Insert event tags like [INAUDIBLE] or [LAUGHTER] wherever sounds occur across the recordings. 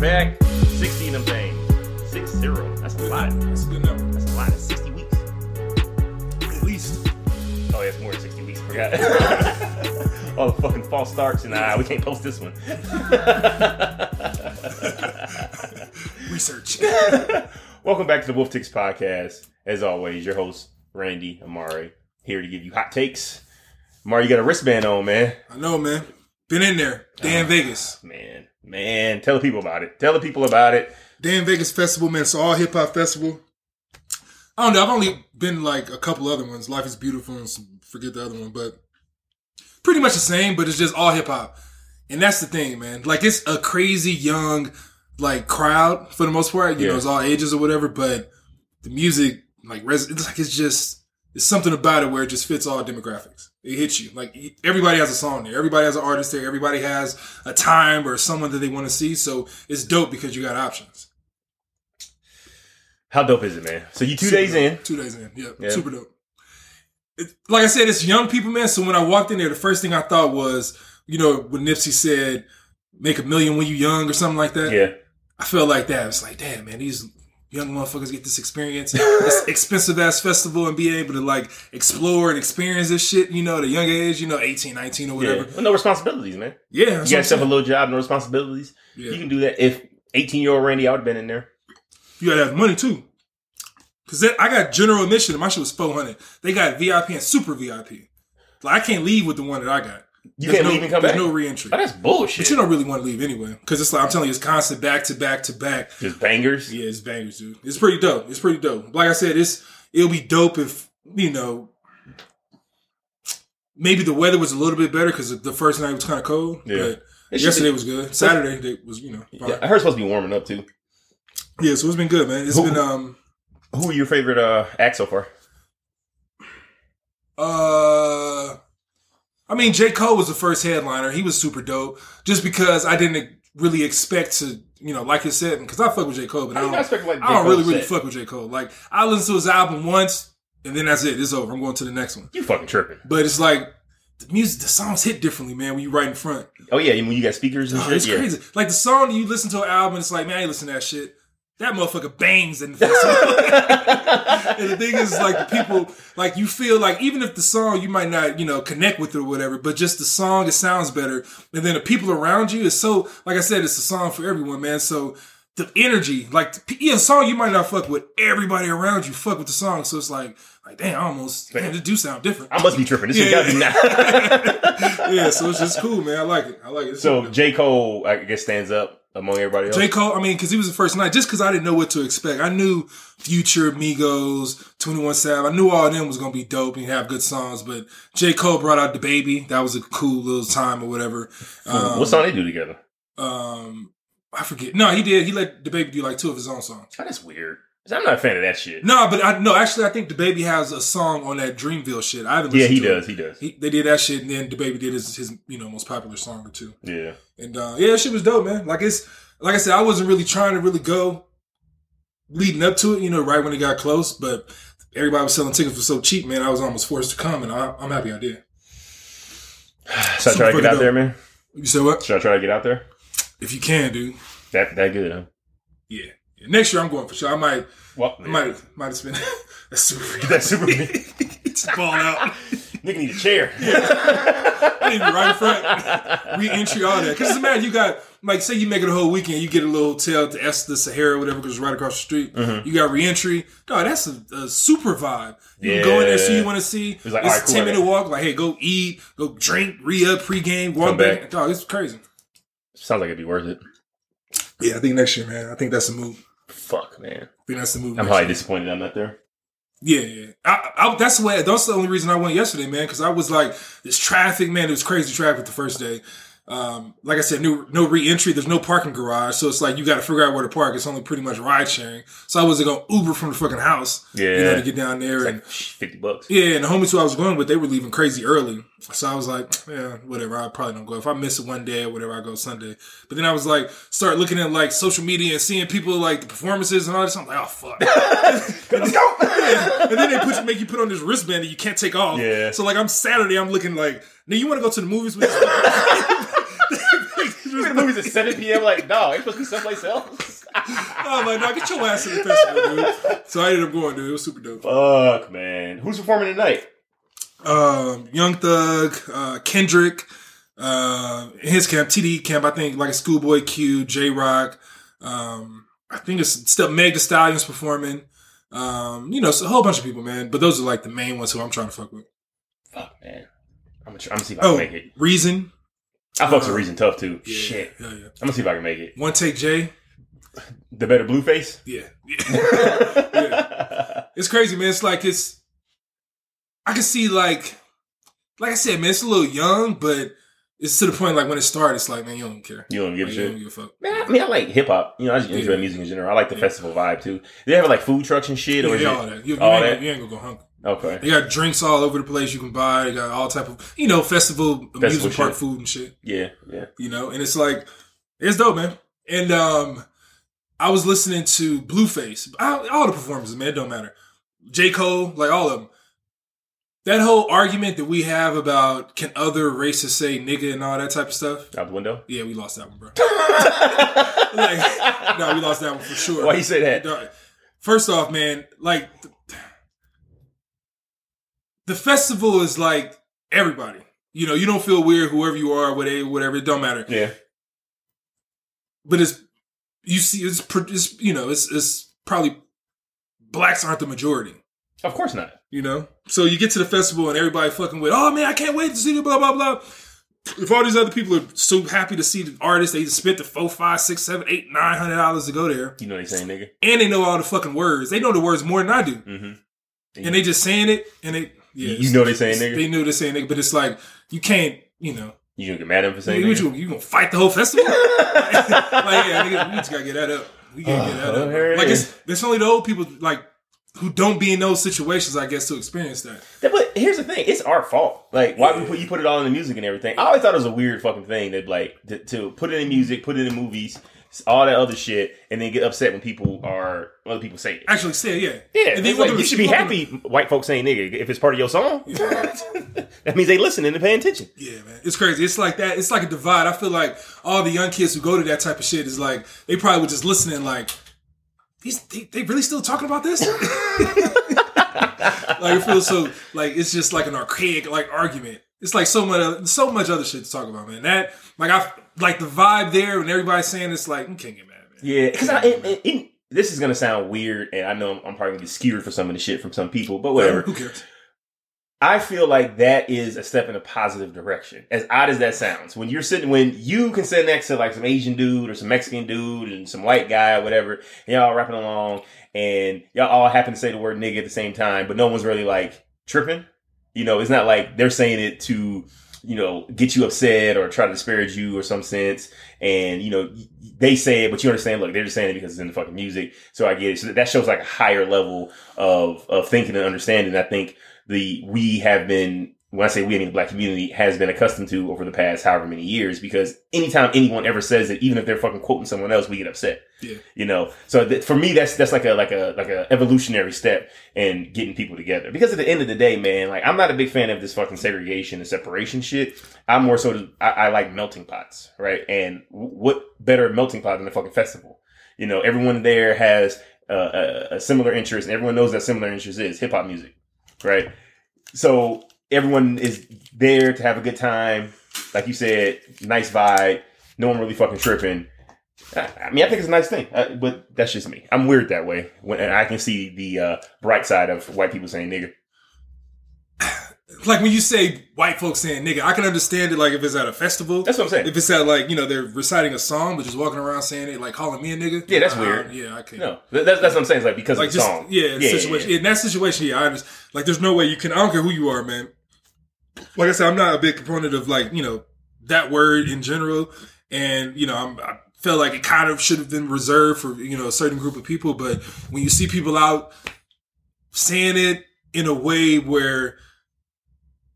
back. 60 in them things. 6 0. That's a lot. That's a good number. That's a lot. That's 60 weeks. At least. Oh, yeah, it's more than 60 weeks. Forgot. [LAUGHS] All the fucking false starts, and nah, we can't post this one. [LAUGHS] Research. [LAUGHS] Welcome back to the Wolf Ticks podcast. As always, your host, Randy Amari, here to give you hot takes. Amari, you got a wristband on, man. I know, man. Been in there. Dan ah, Vegas. Man, man, tell the people about it. Tell the people about it. Day N Vegas Festival, man. It's all hip hop festival. I don't know. I've only been like a couple other ones. Life is Beautiful and some, forget the other one, but pretty much the same, but it's just all hip hop. And that's the thing, man. Like it's a crazy young like crowd for the most part. You Yeah. know, it's all ages or whatever, but the music like res- it's like it's just it's something about it where it just fits all demographics. It hits you. Like everybody has a song there. Everybody has an artist there. Everybody has a time or someone that they want to see. So it's dope because you got options. How dope is it, man? So you two Super days dope. in. Two days in. Yep. Yeah. Super dope. It, like I said, it's young people, man. So when I walked in there, the first thing I thought was, you know, when Nipsey said, make a million when you young or something like that. Yeah. I felt like that. It's like, damn, man, these young motherfuckers get this experience, this [LAUGHS] expensive ass festival and be able to like explore and experience this shit, you know, at a young age, you know, 18, 19 or Yeah. whatever. Well, no responsibilities, man. Yeah. You got yourself a little job, no responsibilities. Yeah. You can do that. If 18 year old Randy, I would have been in there. You gotta have money too. Cause I got general admission and my shit was 400. They got VIP and super VIP. Like I can't leave with the one that I got. You There's can't no, leave and come there's back. no re-entry. Oh, that's bullshit. But you don't really want to leave anyway. Cause it's like, I'm telling you, it's constant back to back to back. Just bangers. Yeah, it's bangers, dude. It's pretty dope. It's pretty dope. Like I said, it's, it'll be dope if, you know, maybe the weather was a little bit better because the first night was kind of cold. Yeah. But It yesterday be- was good. Saturday it was, you know, fine. Yeah, I heard it's supposed to be warming up too. yeah, so it's been good, man. It's Who- been, um, Who are your favorite uh acts so far? Uh, I mean, J. Cole was the first headliner. He was super dope. Just because I didn't really expect to, you know, like his set, because I fuck with J. Cole, but I you don't, expect, like, I don't really, really fuck with J. Cole. Like, I listened to his album once, and then that's it. It's over. I'm going to the next one. You fucking tripping. But it's like, the music, the songs hit differently, man, when you right in front. Oh yeah, when you got speakers and Oh, shit. it's yeah. crazy. Like, the song, you listen to an album, it's like, man, I ain't listen to that shit. That motherfucker bangs in the festival. [LAUGHS] And the thing is, like the people, like you feel like even if the song you might not, you know, connect with it or whatever, but just the song, it sounds better. And then the people around you is so, like I said, it's a song for everyone, man. So the energy, like the, yeah, a song you might not fuck with, everybody around you fuck with the song. So it's like, like damn, I almost, damn, this do sound different. I must be tripping. This Yeah. gotta be not. yeah, so it's just cool, man. I like it. I like it. It's so dope. J Cole, I guess, stands up among everybody else. J. Cole, I mean, because he was the first night, just because I didn't know what to expect. I knew Future, Migos, 21 Sav. I knew all of them was going to be dope and have good songs, but J. Cole brought out DaBaby. That was a cool little time or whatever. Um, what song they do together? Um, I forget. No, he did. He let DaBaby do like two of his own songs. Oh, that's weird. I'm not a fan of that shit. No, but I no, actually, I think DaBaby has a song on that Dreamville shit. I haven't yeah, he does. He does. He, they did that shit, and then DaBaby did his, his you know most popular song or two. yeah. And uh, yeah, that shit was dope, man. Like it's like I said, I wasn't really trying to really go leading up to it, you know, right when it got close, but everybody was selling tickets for so cheap, man. I was almost forced to come, and I, I'm happy I did. [SIGHS] Should I try to get out dope. there, man? You said what? Should I try to get out there? If you can, dude. That that good, huh? Yeah. Yeah, Next year I'm going for sure. I might, Well, I might, might have spent [LAUGHS] that's super. [LAUGHS] That's super big. [LAUGHS] Just ball out. Nigga need a chair. I need right in front. Re-entry, all that. Because imagine you got like, say you make it a whole weekend, you get a little hotel to Esther Sahara, whatever, because it's right across the street. Mm-hmm. You got re-entry. No, that's a, a super vibe. You can go in there, see you want to see. It's, like, a all right, cool, ten I minute got- walk. Like, hey, go eat, go drink, re-up, pregame, walk Come back. back. Dog, it's crazy. Sounds like it'd be worth it. Yeah, I think next year, man. I think that's the move. Fuck, man. I think that's the move. I'm probably disappointed I'm not there. Yeah, yeah. I, I, that's the way. That's the only reason I went yesterday, man. Because I was like, this traffic, man. It was crazy traffic the first day. Um, like I said, no, no re-entry. There's no parking garage, so it's like you got to figure out where to park. It's only pretty much ride sharing. So I wasn't going Uber from the fucking house, yeah, you know, to get down there. It's and like fifty bucks. yeah, and the homies who I was going with, they were leaving crazy early. So I was like, yeah, whatever. I probably don't go. If I miss it one day or whatever, I go Sunday. But then I was like, start looking at like social media and seeing people like the performances and all this. I'm like, oh fuck. [LAUGHS] Let's go. [LAUGHS] and then they put you, make you put on this wristband that you can't take off. Yeah. So like I'm Saturday, I'm looking like, now you want to go to the movies with the movies at 7 p.m. Like, no, ain't supposed to be someplace else. [LAUGHS] I'm like, no, get your ass to the festival, dude. So I ended up going, dude. It was super dope. Fuck, man. Who's performing tonight? Um, Young Thug, uh, Kendrick, uh, his camp, TD camp. I think like a Schoolboy Q, Jay Rock. Um, I think it's still Meg The Stallion's performing. Um, you know, it's a whole bunch of people, man. But those are like the main ones who I'm trying to fuck with. Fuck, man. I'm gonna, try, I'm gonna see if I can Oh, make it. Reason. I fucks with uh, Reason tough too. Yeah, Shit. Yeah, yeah. I'm gonna see if I can make it. One take J. The better Blueface? Yeah. [LAUGHS] [LAUGHS] yeah. It's crazy, man. It's like it's. I can see like, like I said, man. It's a little young, but it's to the point like when it started, it's like, man, you don't care. You don't give a Like, you shit. don't give a fuck. Man, I mean, I like hip hop. You know, I just enjoy Yeah. music in general. I like the Yeah. festival vibe too. They have like food trucks and shit, or Yeah, is all that. You, you all ain't, that? Gonna, you ain't gonna go hungry. Okay. They got drinks all over the place you can buy. They got all type of you know festival amusement shit. park food and shit. Yeah, yeah. You know, and it's like it's dope, man. And um, I was listening to Blueface, all, all the performances, man. It don't matter. J Cole, like all of them. That whole argument that we have about can other races say nigga and all that type of stuff. Out the window. Yeah, we lost that one, bro. [LAUGHS] like, no, we lost that one for sure. Why you say that? First off, man, like the festival is like everybody. You know, you don't feel weird, whoever you are, whatever, whatever. It don't matter. Yeah. But it's you see, it's, it's you know, it's it's probably blacks aren't the majority. Of course not. You know, so you get to the festival and everybody fucking with, oh man, I can't wait to see the blah blah blah. If all these other people are so happy to see the artist, they just spent the four, five, six, seven, eight, nine hundred dollars to go there, You know what they saying nigga. and they know all the fucking words. They know the words more than I do. Mm-hmm. and they just saying it, and they yeah, You- you know they saying nigga? They knew they saying nigga, but it's like you can't, you know, You gonna get mad at him for saying you, nigga? you, you gonna fight the whole festival? [LAUGHS] [LAUGHS] like yeah, nigga, we just gotta get that up. We gotta get that up. it [LAUGHS] Like is. it's it's only the old people like who don't be in those situations, I guess, to experience that. Yeah, But here's the thing: it's our fault. Like, why we put you put it all in the music and everything? I always thought it was a weird fucking thing that like to, to put it in music, put it in movies, all that other shit, and then get upset when people are other people say it. Actually, say it, yeah, Yeah, And then like, you should be want them- happy. White folks saying nigga if it's part of your song. [LAUGHS] that means they listening and paying attention. Yeah, man, it's crazy. It's like that. It's like a divide. I feel like all the young kids who go to that type of shit is like they probably were just listening. Like these, they, they really still talking about this? [LAUGHS] like it feels so like it's just like an archaic like argument. It's like so much, so much other shit to talk about, man. That like I like the vibe there, and everybody's saying it's like you can't get mad, man. Yeah, because I. And- and this is gonna sound weird, and I know I'm, I'm probably gonna get skewered for some of the shit from some people, but whatever. Who cares? I feel like that is a step in a positive direction. As odd as that sounds, when you're sitting, when you can sit next to like some Asian dude or some Mexican dude and some white guy or whatever, and y'all rapping along, and y'all all happen to say the word nigga at the same time, but no one's really like tripping. You know, it's not like they're saying it to, you know, get you upset or try to disparage you or some sense. And, you know, they say it, but you understand, look, they're just saying it because it's in the fucking music. So I get it. So that shows like a higher level of, of thinking and understanding. I think the, we have been, when I say we in the black community has been accustomed to over the past however many years, because anytime anyone ever says it, even if they're fucking quoting someone else, we get upset. Yeah. You know, so that, for me, that's, that's like a, like a, like a evolutionary step in getting people together. Because at the end of the day, man, like I'm not a big fan of this fucking segregation and separation shit. I'm more so, I, I like melting pots, right? And w- what better melting pot than a fucking festival? You know, everyone there has uh, a, a similar interest, and everyone knows that similar interest is hip hop music, right? So everyone is there to have a good time. Like you said, nice vibe. No one really fucking tripping. I, mean, I think it's a nice thing, uh, but that's just me. I'm weird that way. When I can see the uh, bright side of white people saying nigga. Like when you say white folks saying nigga, I can understand it. Like if it's at a festival, That's what I'm saying. if it's at like you know they're reciting a song but just walking around saying it, like calling me a nigga. Yeah, that's uh, weird. Yeah, I can't. No, that's, that's what I'm saying. It's like because like of the just song. yeah, situation. In that situation, yeah, I understand. Like, there's no way you can. I don't care who you are, man. Like I said, I'm not a big proponent of like you know that word in general, and you know I'm, I felt like it kind of should have been reserved for you know a certain group of people. But when you see people out saying it in a way where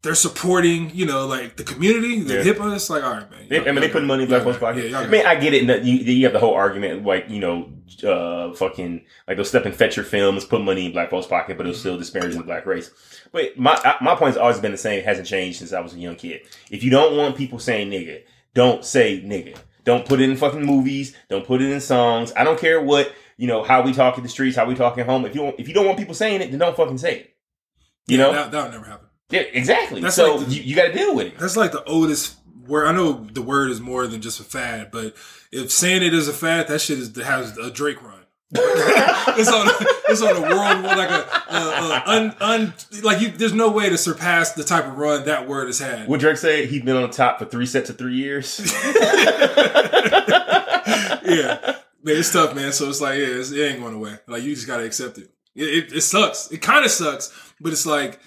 they're supporting, you know, like the community, the Yeah. hip hop, it's like, all right, man. They, I mean, they put money in black folks' Yeah, pocket. y'all I mean, I get it. You, you have the whole argument, like you know, uh, fucking like those Stepin Fetchit films put money in black folks' pocket, but it was still disparaging the black race. But my my point's always been the same. Hasn't changed since I was a young kid. If you don't want people saying nigga, don't say nigga. Don't put it in fucking movies. Don't put it in songs. I don't care what you know how we talk in the streets, how we talk at home. If you want, if you don't want people saying it, then don't fucking say it. You Yeah, know? that, that'll never happen. Yeah, exactly. That's so like the- you, you got to deal with it. That's like the oldest word. I know the word is more than just a fad, but if saying it is a fad, that shit is has a Drake run. [LAUGHS] it's on it's on a world like a, a, a un, un like you. There's no way to surpass the type of run that word has had. What Drake say? He's been on top for three sets of three years. [LAUGHS] yeah, man, it's tough, man. So it's like, yeah, it's, it ain't going away. Like you just gotta accept it. It, it, it sucks. It kind of sucks, but it's like,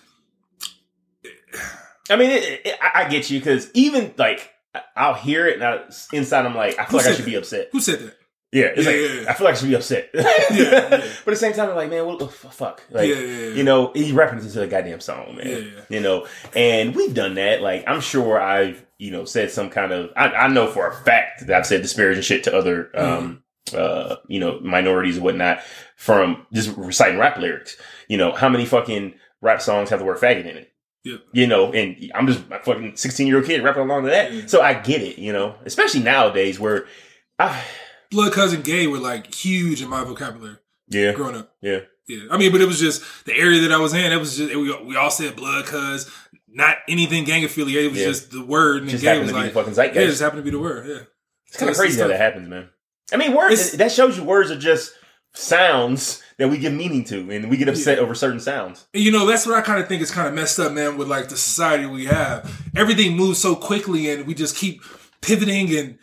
I mean, it, it, I I get you because even like I'll hear it and I, inside I'm like, I Who feel like I said should that? be upset. who said that? Yeah, it's Yeah, like yeah, yeah. I feel like I should be upset. [LAUGHS] yeah. [LAUGHS] But at the same time, I'm like, man, what the f- fuck? Like, Yeah, yeah, yeah. you know, he's rapping to a goddamn song, man. Yeah, yeah. You know, and we've done that. Like, I'm sure I've, you know, said some kind of. I, I know for a fact that I've said disparaging shit to other, um, uh, you know, minorities and whatnot from just reciting rap lyrics. You know, how many fucking rap songs have the word faggot in it? Yep. You know, and I'm just a fucking 16 year old kid rapping along to that. Yeah. So I get it, you know, especially nowadays where I, Blood cousin gay were like huge in my vocabulary yeah, growing up. yeah. Yeah, I mean, but it was just the area that I was in. It was just we, we all said blood, cuz not anything gang affiliated. It was Yeah. just the word, and Just gay happened was to be like, the fucking yeah, zeitgeist. it just happened to be the word. Yeah, It's kind of crazy how that happens, man. I mean, words It's- that shows you words are just sounds that we give meaning to, and we get upset over certain sounds. You know, that's what I kind of think is kind of messed up, man, with like the society we have. Everything moves so quickly and we just keep pivoting and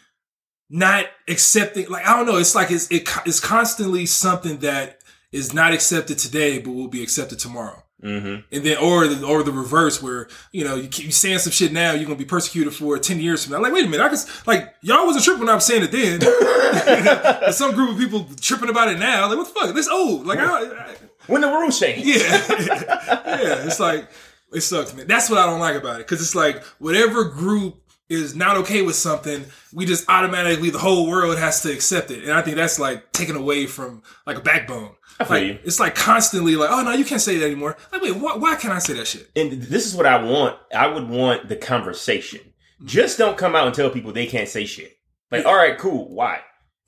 not accepting. Like, I don't know. It's like it's, it, it's constantly something that is not accepted today, but will be accepted tomorrow. Mm-hmm. And then, or the, or the reverse, where you know you keep you saying some shit now, you're gonna be persecuted for ten years from now. Like, wait a minute, I was like, y'all wasn't tripping when I was saying it then. [LAUGHS] Some group of people tripping about it now. Like, what the fuck? This old. Like, I, I, When the rules change, yeah, [LAUGHS] yeah. It's like it sucks, man. That's what I don't like about it because it's like whatever group is not okay with something, we just automatically the whole world has to accept it, and I think that's like taken away from like a backbone. I feel Like you. it's like constantly like, oh no, you can't say that anymore. Like, wait, why, why can't I say that shit? and this is what I want. I would want the conversation. Just don't come out and tell people they can't say shit. Like, all right, cool. Why?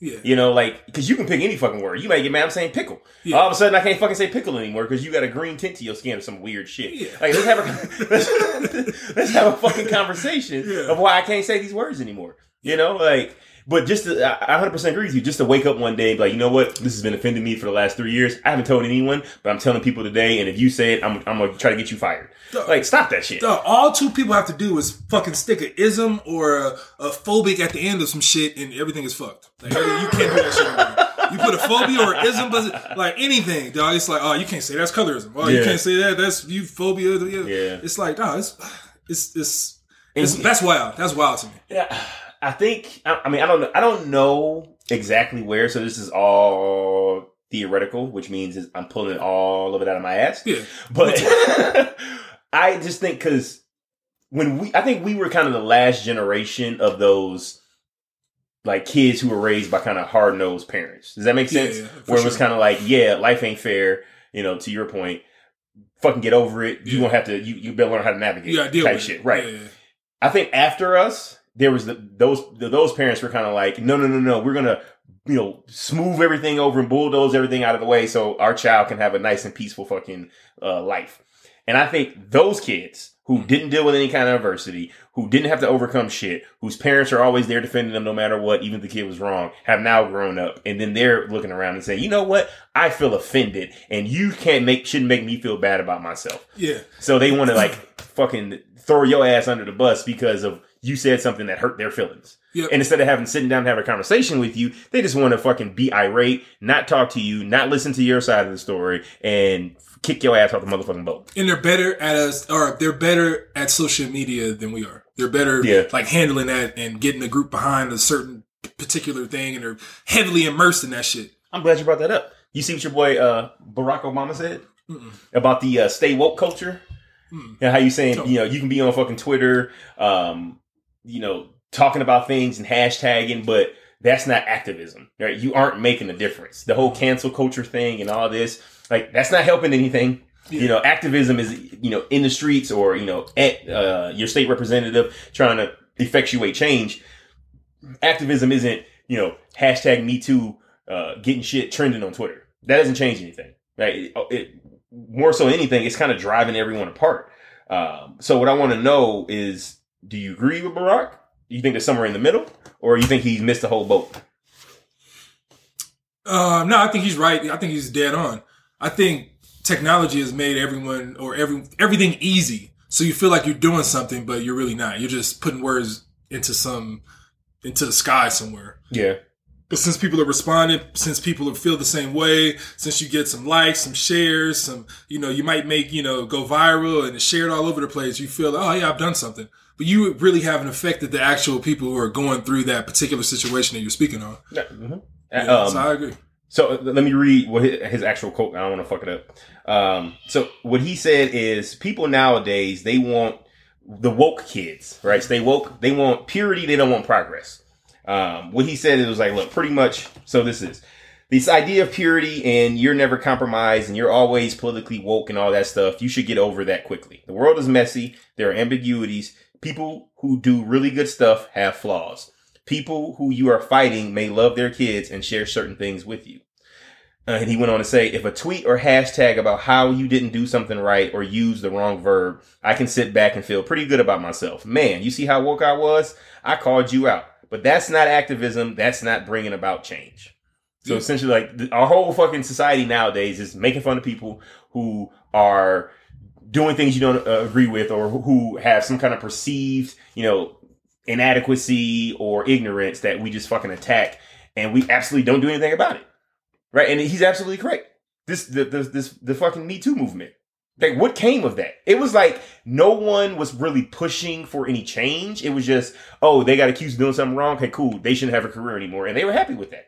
Yeah, You know, like, because you can pick any fucking word. You might get mad. I'm saying pickle. Yeah. All of a sudden, I can't fucking say pickle anymore because you got a green tint to your skin or some weird shit. Yeah. Like, let's have a let's, [LAUGHS] [LAUGHS] let's have a fucking conversation Yeah. of why I can't say these words anymore. You know, like, but just to, I I 100% agree with you. Just to wake up one day and be like, you know what, this has been offending me for the last three years. I haven't told anyone, but I'm telling people today. And if you say it, I'm I'm gonna try to get you fired. Like, stop that shit. Dog, all two people have to do is fucking stick an ism or a, a phobic at the end of some shit, and everything is fucked. Like, you can't do that shit anymore. You put a phobia or ism, but like anything, dog. It's like, oh, you can't say that's colorism. Oh, you can't say that. That's you phobia. Yeah. Yeah. It's like, dog, it's it's it's, it's And- that's wild. That's wild to me. Yeah, I think. I, I mean, I don't know. I don't know exactly where. So this is all theoretical, which means I'm pulling all of it out of my ass. Yeah. But [LAUGHS] I just think because when we, I think we were kind of the last generation of those like kids who were raised by kind of hard nosed parents. Does that make sense? yeah, Where it was kind of like, yeah, life ain't fair. You know, to your point, fucking get over it. You Yeah. won't have to. You you better learn how to navigate. Gotta deal type with shit, it. right? Yeah, yeah. I think after us, there was the, those the, those parents were kind of like, no, no, no, no, we're gonna you know smooth everything over and bulldoze everything out of the way so our child can have a nice and peaceful fucking uh, life. And I think those kids who didn't deal with any kind of adversity, who didn't have to overcome shit, whose parents are always there defending them no matter what, even if the kid was wrong, have now grown up, and then they're looking around and saying, you know what, I feel offended, and you can't make shouldn't make me feel bad about myself. Yeah. So they want to like fucking throw your ass under the bus because of you said something that hurt their feelings. Yep. And instead of having sitting down and having a conversation with you, they just want to fucking be irate, not talk to you, not listen to your side of the story, and kick your ass off the motherfucking boat. and they're better at us or they're better at social media than we are they're better Yeah. like handling that and getting the group behind a certain particular thing and they're heavily immersed in that shit I'm glad you brought that up. You see what your boy uh, Barack Obama said Mm-mm. about the uh, stay woke culture? Mm. And how you saying, No. you know, you can be on fucking Twitter, um, you know, talking about things and hashtagging, but that's not activism, right? You aren't making a difference. The whole cancel culture thing and all this, like, that's not helping anything. You know, activism is, you know, in the streets or, you know, at uh, your state representative trying to effectuate change. activism isn't you know hashtag Me Too uh, getting shit trending on Twitter. That doesn't change anything. Right? It, it, more so anything, it's kind of driving everyone apart. Um, so what I want to know is, do you agree with Barack? Do you think there's somewhere in the middle, or do you think he's missed the whole boat? Um, no, I think he's right. I think he's dead on. I think technology has made everyone or every everything easy. So you feel like you're doing something, but you're really not. You're just putting words into some into the sky somewhere. Yeah. But since people are responding, since people feel the same way, since you get some likes, some shares, some, you know, you might make, you know, go viral and it's shared all over the place. You feel, oh yeah, I've done something. But you really haven't affected the actual people who are going through that particular situation that you're speaking on. Mm-hmm. Yeah, Um, so I agree. So uh, let me read what his, his actual quote. I don't want to fuck it up. Um, so what he said is, people nowadays they want the woke kids, right? Stay woke. They want purity. They don't want progress. Um, what he said it was like, look, pretty much. So this is this idea of purity, and you're never compromised, and you're always politically woke and all that stuff. You should get over that quickly. The world is messy. There are ambiguities. People who do really good stuff have flaws. People who you are fighting may love their kids and share certain things with you. Uh, and he went on to say, if a tweet or hashtag about how you didn't do something right or use the wrong verb, I can sit back and feel pretty good about myself. Man, you see how woke I was? I called you out. But that's not activism. That's not bringing about change. So essentially, like our whole fucking society nowadays is making fun of people who are doing things you don't uh, agree with or who have some kind of perceived, you know, inadequacy or ignorance that we just fucking attack and we absolutely don't do anything about it. Right? And he's absolutely correct. This the the this the fucking Me Too movement. Like what came of that? It was like no one was really pushing for any change. It was just, oh, they got accused of doing something wrong. Okay, cool. They shouldn't have a career anymore, and they were happy with that.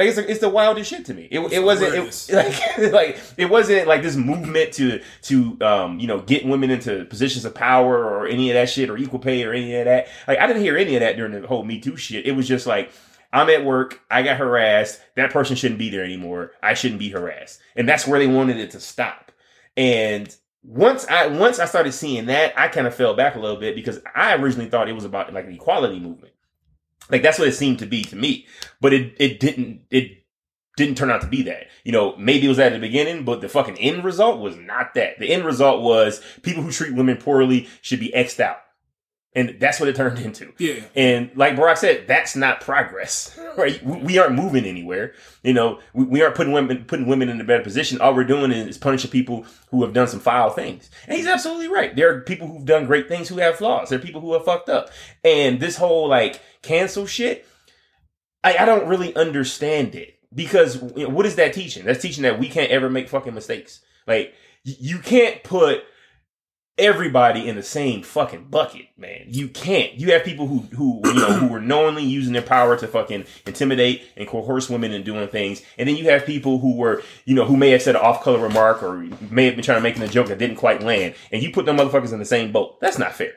Like it's it's the wildest shit to me. It, it wasn't it, [LAUGHS] like like it wasn't like this movement to to um you know get women into positions of power or any of that shit or equal pay or any of that. Like I didn't hear any of that during the whole Me Too shit. It was just like I'm at work, I got harassed. That person shouldn't be there anymore. I shouldn't be harassed, and that's where they wanted it to stop. And once I once I started seeing that, I kind of fell back a little bit because I originally thought it was about like an equality movement. Like that's what it seemed to be to me, but it it didn't it didn't turn out to be that. You know, maybe it was at the beginning, but the fucking end result was not that. The end result was people who treat women poorly should be xed out. And that's what it turned [LAUGHS] into. Yeah. And like Barack said, that's not progress, [LAUGHS] right? We, we aren't moving anywhere. You know, we, we aren't putting women putting women in a better position. All we're doing is punishing people who have done some foul things. And he's absolutely right. There are people who've done great things who have flaws. There are people who have fucked up. And this whole like cancel shit, I, I don't really understand it because you know, what is that teaching? That's teaching that we can't ever make fucking mistakes. Like you can't put everybody in the same fucking bucket, man. You can't. You have people who who you know who were knowingly using their power to fucking intimidate and coerce women and doing things, and then you have people who were you know who may have said an off color remark or may have been trying to make a joke that didn't quite land, and you put them motherfuckers in the same boat. That's not fair.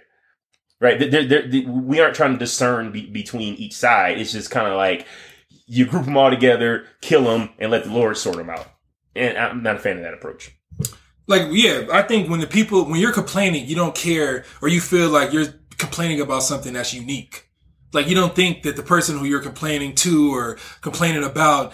Right? They're, they're, they we aren't trying to discern be, between each side. It's just kind of like you group them all together, kill them, and let the Lord sort them out. And I'm not a fan of that approach. Like, yeah, I think when the people, when you're complaining, you don't care or you feel like you're complaining about something that's unique. Like, you don't think that the person who you're complaining to or complaining about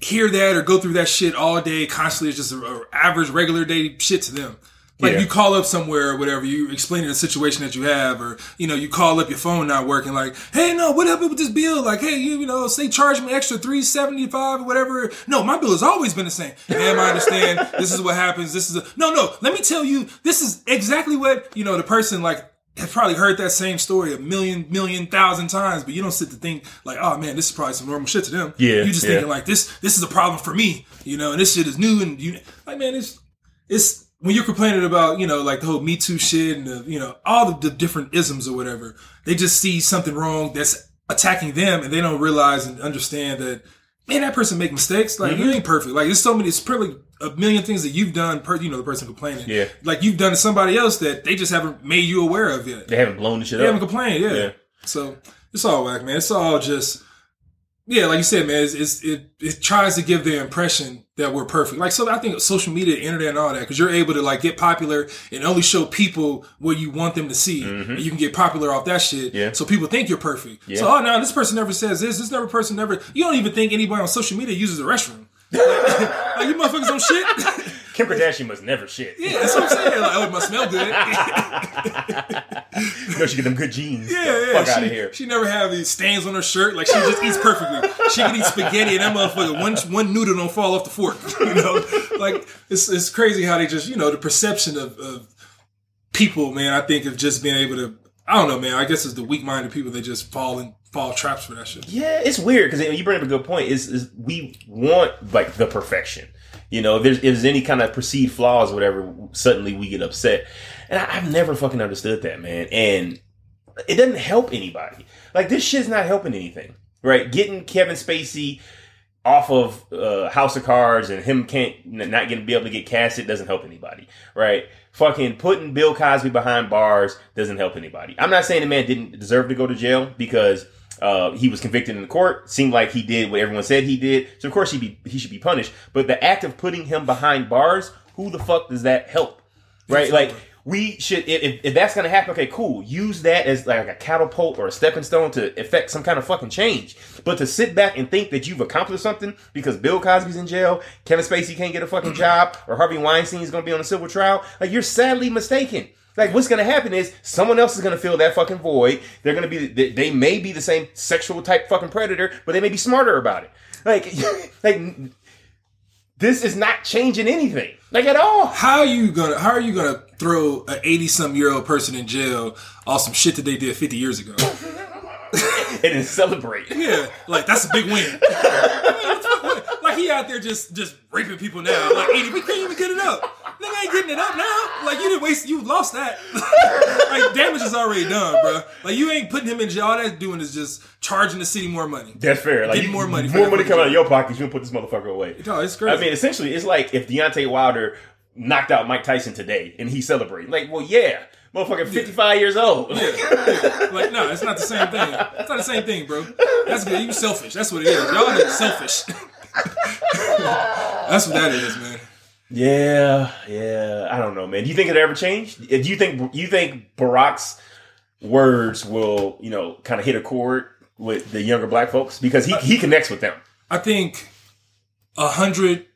hear that or go through that shit all day constantly. It's just a, a average, regular day shit to them. Like Yeah. you call up somewhere or whatever, you explaining the situation that you have, or you know, you call up your phone not working, like, hey, no, what happened with this bill? Like, hey, you, you know, say charge me extra three seventy five or whatever. No, my bill has always been the same. Ma'am, I understand. [LAUGHS] this is what happens. This is a no, no. Let me tell you, this is exactly what you know. The person like has probably heard that same story a million, million, thousand times, but you don't sit to think like, oh man, this is probably some normal shit to them. Yeah, you just yeah. thinking like this. This is a problem for me, you know, and this shit is new, and you like, man, it's it's when you're complaining about you know like the whole Me Too shit and the, you know all the, the different isms or whatever. They just see something wrong that's attacking them, and they don't realize and understand that man, that person make mistakes. Like Mm-hmm. you ain't perfect. Like there's so many. It's probably a million things that you've done. Per you know the person complaining. Yeah. Like you've done to somebody else that they just haven't made you aware of yet. They haven't blown the shit They up. They haven't complained. Yeah. Yeah. So it's all whack, man. It's all just yeah, like you said, man, it's, it's, it it tries to give the impression that we're perfect. Like, so I think social media, internet, and all that, because you're able to like get popular and only show people what you want them to see, and you can get popular off that shit. Mm-hmm. Yeah. So people think you're perfect. Yeah. So, oh no, this person never says this. This never person never. You don't even think anybody on social media uses a restroom. [LAUGHS] [LAUGHS] like you motherfuckers don't shit. [LAUGHS] Kim Kardashian must never shit. yeah, that's what I'm saying. Like, oh, it must smell good. [LAUGHS] You know she get them good jeans. Yeah, The yeah. Fuck she, out of here. She never have these stains on her shirt. Like she just eats perfectly. She can eat spaghetti and that motherfucker one one noodle don't fall off the fork. [LAUGHS] You know, like it's it's crazy how they just you know the perception of, of people, man. I think of just being able to. I don't know, man. I guess it's the weak minded people that just fall in fall traps for that shit. Yeah, it's weird because you bring up a good point. Is is we want like the perfection. You know, if there's, if there's any kind of perceived flaws, or whatever, suddenly we get upset. And I, I've never fucking understood that, man. And it doesn't help anybody. Like this shit's not helping anything, right? Getting Kevin Spacey off of uh, House of Cards and him can't not getting be able to get casted doesn't help anybody, right? Fucking putting Bill Cosby behind bars doesn't help anybody. I'm not saying the man didn't deserve to go to jail because uh, he was convicted in the court. Seemed like he did what everyone said he did, so of course he be he should be punished. But the act of putting him behind bars, who the fuck does that help, right? Like we should if, if, if that's gonna happen okay cool use that as like a catapult or a stepping stone to effect some kind of fucking change but to sit back and think that you've accomplished something because bill cosby's in jail kevin spacey can't get a fucking job or harvey weinstein is gonna be on a civil trial like you're sadly mistaken like what's gonna happen is someone else is gonna fill that fucking void they're gonna be they, they may be the same sexual type fucking predator but they may be smarter about it like [LAUGHS] like this is not changing anything like at all How are you gonna How are you gonna throw an eighty some year old person in jail on some shit that they did fifty years ago? [LAUGHS] and then celebrate Yeah, like that's a big win. [LAUGHS] like he out there just just raping people now. Like eighty, we can't even get it up. Nigga ain't getting it up now. Like you didn't waste, you lost that. [LAUGHS] like damage is already done, bro. Like you ain't putting him in jail. All that's doing is just charging the city more money. That's fair. Like Get you- more money for more that money coming out of your pockets. You can put this motherfucker away. No, it's crazy. I mean, essentially, it's like if Deontay Wilder knocked out Mike Tyson today and he celebrated. Like, well, yeah, motherfucker, fifty five years old. Yeah. [LAUGHS] like no, it's not the same thing. It's not the same thing, bro. That's good. You selfish. That's what it is. Y'all are selfish. [LAUGHS] that's what that is, man. Yeah, yeah. I don't know, man. Do you think it ever changed? Uh, do you think you think Barack's words will, you know, kind of hit a chord with the younger black folks because he he connects with them. I think a hundred,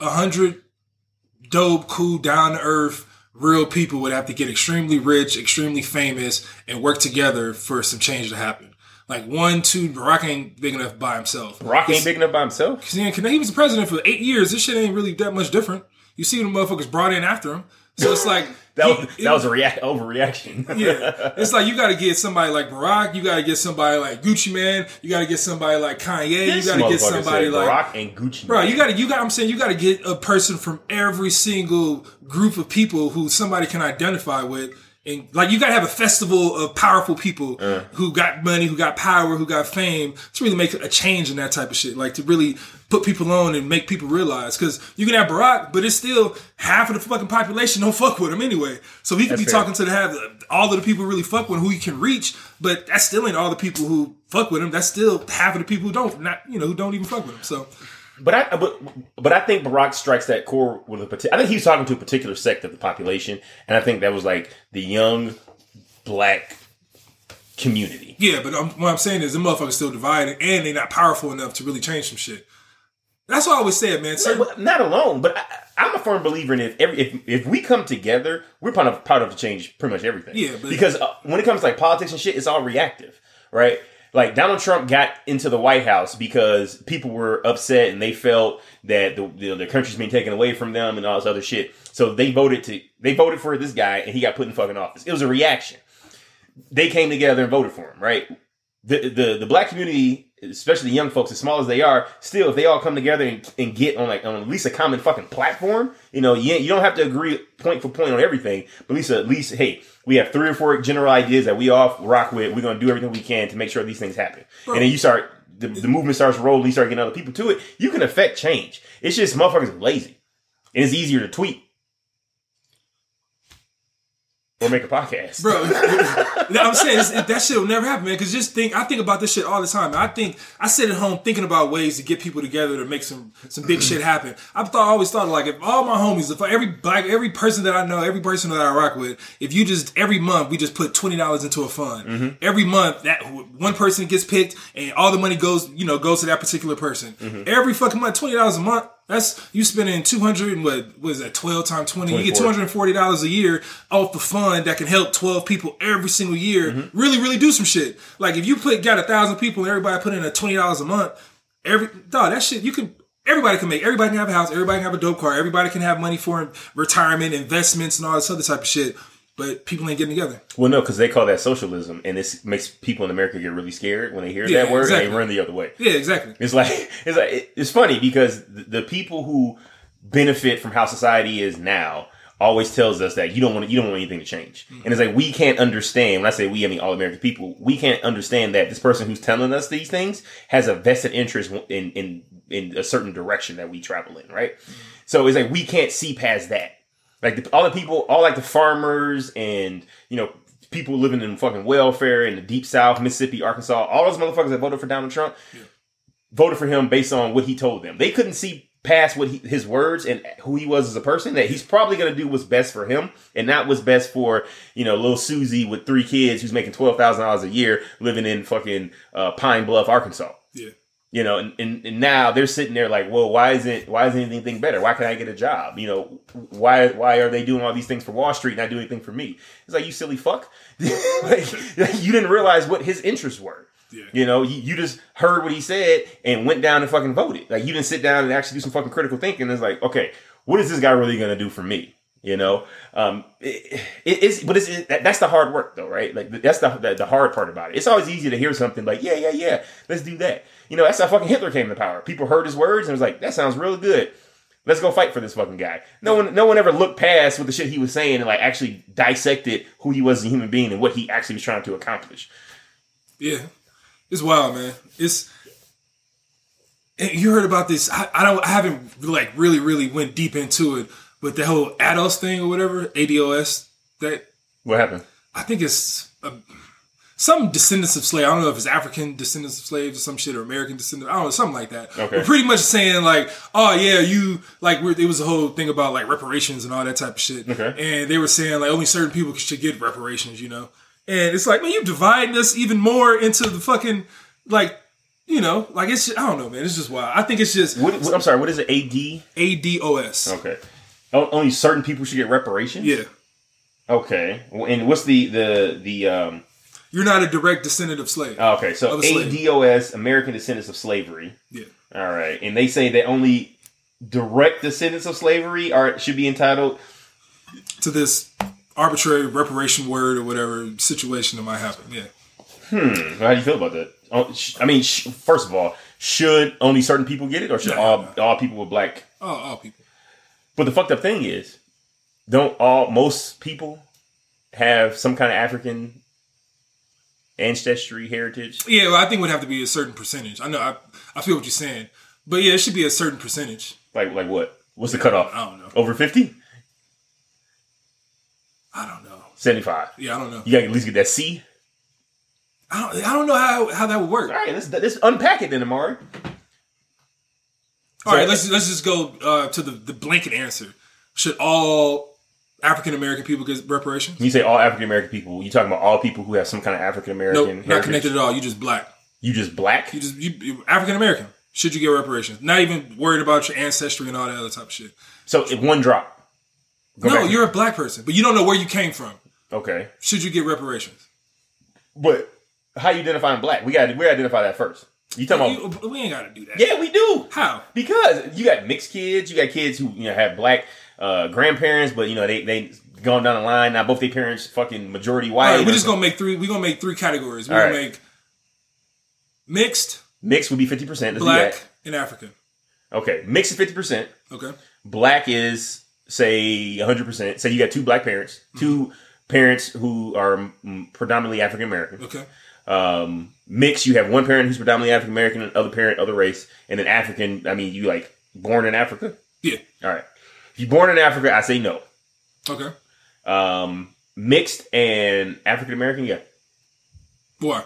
a hundred dope, cool, down to earth, real people would have to get extremely rich, extremely famous, and work together for some change to happen. Like one, two, Barack ain't big enough by himself. Barack ain't big enough by himself. Cause he, he was the president for eight years. This shit ain't really that much different. You see the motherfuckers brought in after him. So it's like That he- was, that was a react overreaction. [LAUGHS] yeah, [LAUGHS] it's like you got to get somebody like Barack. You got to get somebody like Gucci Mane. You got to get somebody like Kanye. This you got to get somebody like Barack and Gucci. Bro, Man. you got to you got. I'm saying you got to get a person from every single group of people who somebody can identify with, and like you got to have a festival of powerful people Uh. who got money, who got power, who got fame to really make a change in that type of shit. Like to really put people on and make people realize because you can have Barack, but it's still half of the fucking population don't fuck with him anyway. So he could be fair. talking to the have all of the people really fuck with him, who he can reach, but that still ain't all the people who fuck with him. That's still half of the people who don't not you know who don't even fuck with him. So. But I but but I think Barack strikes that core with a particular. I think he's talking to a particular sect of the population, and I think that was like the young black community. Yeah, but um, what I'm saying is the motherfuckers still divided and they're not powerful enough to really change some shit. That's what I always said, man. Not alone, but I, I'm a firm believer in if every if if we come together, we're part of part of the change pretty much everything. Yeah, but- because uh, when it comes to like politics and shit, it's all reactive, right? Like Donald Trump got into the White House because people were upset and they felt that the the, the country's being taken away from them and all this other shit. So they voted to they voted for this guy and he got put in fucking office. It was a reaction. They came together and voted for him, right? the the the black community, especially the young folks, as small as they are, still if they all come together and, and get on like on at least a common fucking platform, you know, you, you don't have to agree point for point on everything, but at least at least hey, we have three or four general ideas that we all rock with. We're gonna do everything we can to make sure these things happen, and then you start. The, the movement starts rolling, you start getting other people to it. You can affect change. It's just motherfuckers lazy, and it's easier to tweet. Or make a podcast, bro. [LAUGHS] I'm saying it, that shit will never happen, man. Because just think, I think about this shit all the time. I think I sit at home thinking about ways to get people together to make some some big shit happen. I've thought, always thought like if all my homies, if every black, every person that I know, every person that I rock with, if you just every month we just put twenty dollars into a fund. Mm-hmm. Every month that one person gets picked and all the money goes, you know, goes to that particular person. Mm-hmm. Every fucking month, twenty dollars a month. That's you spending two hundred and what was that twelve times twenty? You get two 24. hundred and forty dollars a year off the fund that can help twelve people every single year. Mm-hmm. Really, really do some shit. Like if you put got a thousand people and everybody put in a twenty dollars a month, every dog that shit you can. Everybody can make. Everybody can have a house. Everybody can have a dope car. Everybody can have money for retirement, investments, and all this other type of shit. But people ain't getting together. Well, no, because they call that socialism, and this makes people in America get really scared when they hear Yeah, that word exactly. and they run the other way. Yeah, exactly. It's like [LAUGHS] it's like it's funny because the, the people who benefit from how society is now always tells us that you don't want you don't want anything to change, mm-hmm. and it's like we can't understand. When I say we, I mean all American people. We can't understand that this person who's telling us these things has a vested interest in in in a certain direction that we travel in, right? Mm-hmm. So it's like we can't see past that. Like the, all the people, all like the farmers and you know people living in fucking welfare in the deep South, Mississippi, Arkansas, all those motherfuckers that voted for Donald Trump voted for him based on what he told them. They couldn't see past what he, his words and who he was as a person. That he's probably going to do what's best for him and not what's best for you know little Susie with three kids who's making twelve thousand dollars a year living in fucking uh, Pine Bluff, Arkansas. Yeah. You know, and, and, and now they're sitting there like, well, why isn't why isn't anything better? Why can't I get a job? You know, why why are they doing all these things for Wall Street and not doing anything for me? It's like you silly fuck. [LAUGHS] like, you didn't realize what his interests were. Yeah. You know, you, you just heard what he said and went down and fucking voted. Like you didn't sit down and actually do some fucking critical thinking. It's like, okay, what is this guy really gonna do for me? You know, um, it, it, it's but it's it, that's the hard work though, right? Like that's the, the the hard part about it. It's always easy to hear something like, yeah, yeah, yeah, let's do that. You know, that's how fucking Hitler came to power. People heard his words and was like, that sounds really good. Let's go fight for this fucking guy. No one, no one ever looked past what the shit he was saying and like actually dissected who he was as a human being and what he actually was trying to accomplish. Yeah, it's wild, man. It's you heard about this. I, I don't. I haven't like really, really went deep into it, but the whole ADOS thing or whatever, ADOS. That What happened? I think it's uh, some descendants of slaves. I don't know if it's African descendants of slaves or some shit or American descendants. I don't know, something like that. Okay. But pretty much saying like, oh yeah, you like we're, it was a whole thing about like reparations and all that type of shit. Okay. And they were saying like only certain people should get reparations, you know. And it's like, man, you dividing us even more into the fucking like, you know, like it's I don't know, man. It's just wild. I think it's just What, what- I'm sorry. What is it? AD? ADOS. Okay. O- Only certain people should get reparations. Yeah. Okay. And what's the the the um? You're not a direct descendant of slave. oh, Okay, so Of a slave. ADOS, American Descendants of Slavery. yeah. All right, and they say that only direct descendants of slavery are should be entitled. to this arbitrary reparation word or whatever situation that might happen. Yeah. Hmm. How do you feel about that? Oh, I mean, first of all, should only certain people get it, or should No, all no. all people with black? Oh, all people. But the fucked up thing is, don't all most people have some kind of African ancestry heritage? Yeah, well, I think it would have to be a certain percentage. I know. I, I feel what you're saying, but yeah, it should be a certain percentage. Like like what? What's the cutoff? I don't know. Over 50? I don't know. 75. Yeah, I don't know. You gotta at least get that C. I don't. I don't know how how that would work. All right, let's let's unpack it then, Amari. All right, let's let's just go uh, to the the blanket answer. Should all African American people get reparations? When you say all African American people, you talking about all people who have some kind of African Nope, American not connected at all. You just black. You just black? You just you, African American. Should you get reparations? Not even worried about your ancestry and all that other type of shit. So if one drop. Go no, you're a black person, but you don't know where you came from. okay. Should you get reparations? But how you identifying black? We got we identify that first. You talking about? We ain't got to do that. Yeah, we do. How? Because you got mixed kids, you got kids who you know have black uh, grandparents, but you know they they gone down the line. Now both their parents fucking majority white. All right, we're just gonna make three. We're gonna make three categories. We're All gonna right. make mixed, mixed would be fifty percent. black, and African. Okay, mixed is fifty percent. Okay. Black is say hundred percent. Say you got two black parents, two parents who are predominantly African American. Okay. Um, mixed, you have one parent who's predominantly African American, and other parent other race, and then African. I mean, you like born in Africa. Yeah. All right. If you're born in Africa, I say no. Okay. Um, mixed and African American, yeah. Boy,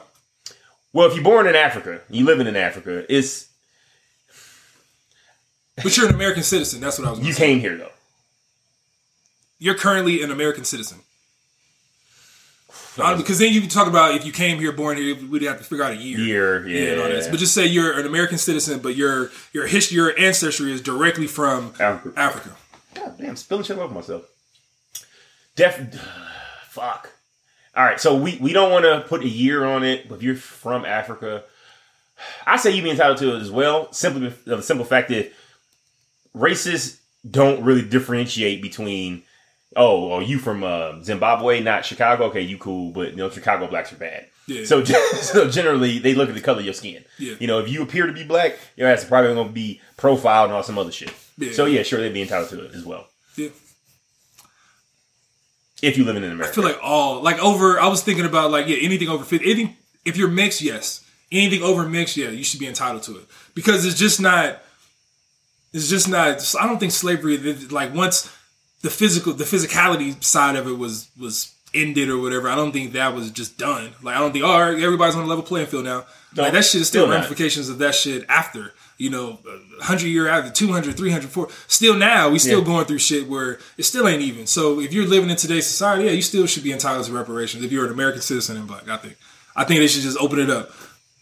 Well, if you're born in Africa, you living in Africa, it's but you're an American citizen. That's what I was. You say. came here though. You're currently an American citizen. Because then you can talk about if you came here, born here, we'd have to figure out a year. Year, Yeah, yeah. that. But just say you're an American citizen, but your your history, your ancestry is directly from Africa. Africa. God damn, spilling shit over myself. Def, [SIGHS] fuck. All right, so we we don't want to put a year on it, but if you're from Africa, I say you be entitled to it as well. Simply the simple fact that racists don't really differentiate between. Oh, are you from uh, Zimbabwe, not Chicago? Okay, you cool, but you know Chicago blacks are bad. Yeah. So, [LAUGHS] so generally, they look at the color of your skin. Yeah. You know, if you appear to be black, your ass is probably going to be profiled and all some other shit. Yeah. So yeah, sure, they'd be entitled to it as well Yeah. if you live in America. I feel like all like over. I was thinking about like yeah, anything over fifty. Anything if you're mixed, yes. Anything over mixed, yeah, you should be entitled to it because it's just not. It's just not. I don't think slavery like once the physical the physicality side of it was was ended or whatever. I don't think that was just done. Like I don't think all right, everybody's on a level playing field now. No, like that shit is still, still not. ramifications of that shit after. You know, 100 year after, 200, 300, 400. Still now, we still Yeah. going through shit where it still ain't even. So if you're living in today's society, yeah, you still should be entitled to reparations if you're an American citizen and black. I think. I think they should just open it up.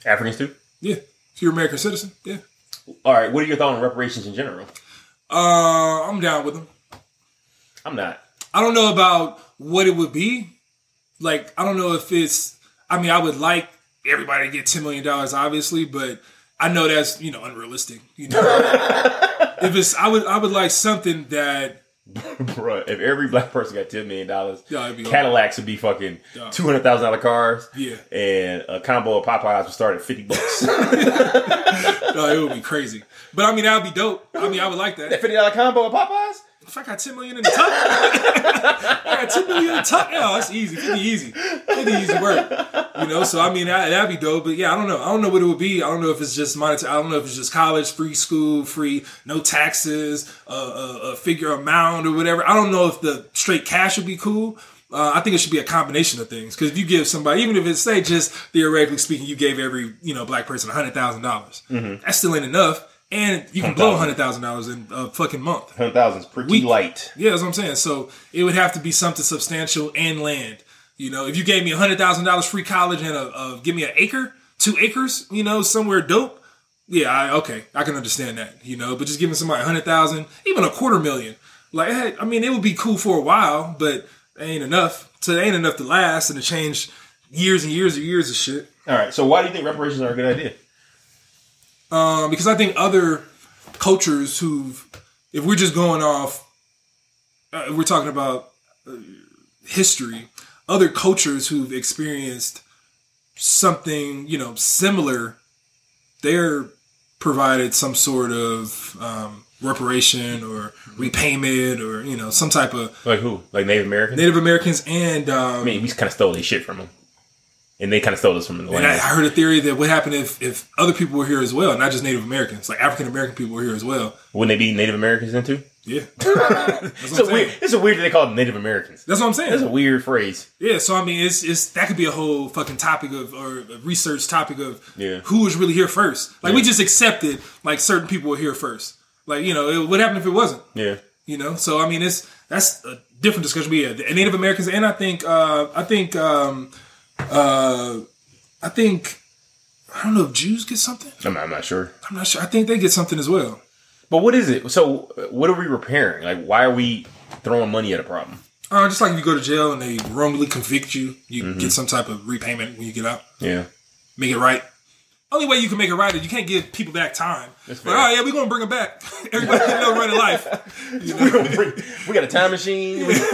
Africans too. Yeah, if you're an American citizen, yeah. All right, what are your thoughts on reparations in general? Uh, I'm down with them. I'm not. I don't know about what it would be. Like, I don't know if it's. I mean, I would like everybody to get ten million dollars, obviously, but I know that's you know unrealistic. You know, [LAUGHS] if it's, I would, I would like something that. [LAUGHS] Bro, if every black person got ten million dollars, Yeah, Cadillacs would be fucking Yeah. two hundred thousand dollar cars. Yeah. and a combo of Popeyes would start at fifty bucks. [LAUGHS] No, it would be crazy. But I mean, that would be dope. I mean, I would like that. fifty dollar combo of Popeyes. If I got ten million in the tuck, I got ten million in the tuck. Yeah, that's easy. Fifty easy. Fifty easy work. You know, so I mean that, that'd be dope. But yeah, I don't know. I don't know what it would be. I don't know if it's just monetary. I don't know if it's just college, free school, free, no taxes, uh, a, a figure amount or whatever. I don't know if the straight cash would be cool. Uh, I think it should be a combination of things. Because if you give somebody, even if it's say just theoretically speaking, you gave every you know black person hundred thousand dollars, that still ain't enough. And you can blow hundred thousand dollars in a fucking month. Hundred thousand is pretty light. Yeah, that's what I'm saying. So it would have to be something substantial and land. You know, if you gave me hundred thousand dollars free college and a, a give me an acre, two acres, you know, somewhere dope. Yeah, I, okay, I can understand that. You know, but just giving somebody a hundred thousand, even a quarter million, like, hey, I mean, it would be cool for a while, but it ain't enough. So it ain't enough to last and to change years and years and years of shit. All right, so why do you think reparations are a good idea? Um, because I think other cultures who've, if we're just going off, uh, we're talking about uh, history, other cultures who've experienced something, you know, similar, they're provided some sort of um, reparation or repayment or you know some type of Like who? Like Native Americans? Native Americans and um, I mean, we kind of stole their shit from them, and they kind of stole us from the land. And I heard a theory that what happened if, if other people were here as well, not just Native Americans, like African American people were here as well. Wouldn't they be Native Americans then too? Yeah. It's a weird. saying. It's a weird they call them Native Americans. That's what I'm saying. That's a weird phrase. Yeah, so I mean, it's it's that could be a whole fucking topic of or a research topic of Yeah. who was really here first. Like we just accepted like certain people were here first. Like you know, it, what happened if it wasn't? Yeah. You know, so I mean, it's that's a different discussion. But yeah, the Native Americans, and I think, uh, I think, um, uh, I think, I don't know if Jews get something. I'm not, I'm not sure. I'm not sure. I think they get something as well. But what is it? So, what are we repairing? Like, why are we throwing money at a problem? Uh, just like if you go to jail and they wrongly convict you, you Mm-hmm. get some type of repayment when you get out. Yeah. Make it right. Only way you can make it right is you can't give people back time. That's Like, oh yeah, we're gonna bring them back. [LAUGHS] Everybody can know run a life. You know? We, bring- we got a time machine. We- [LAUGHS]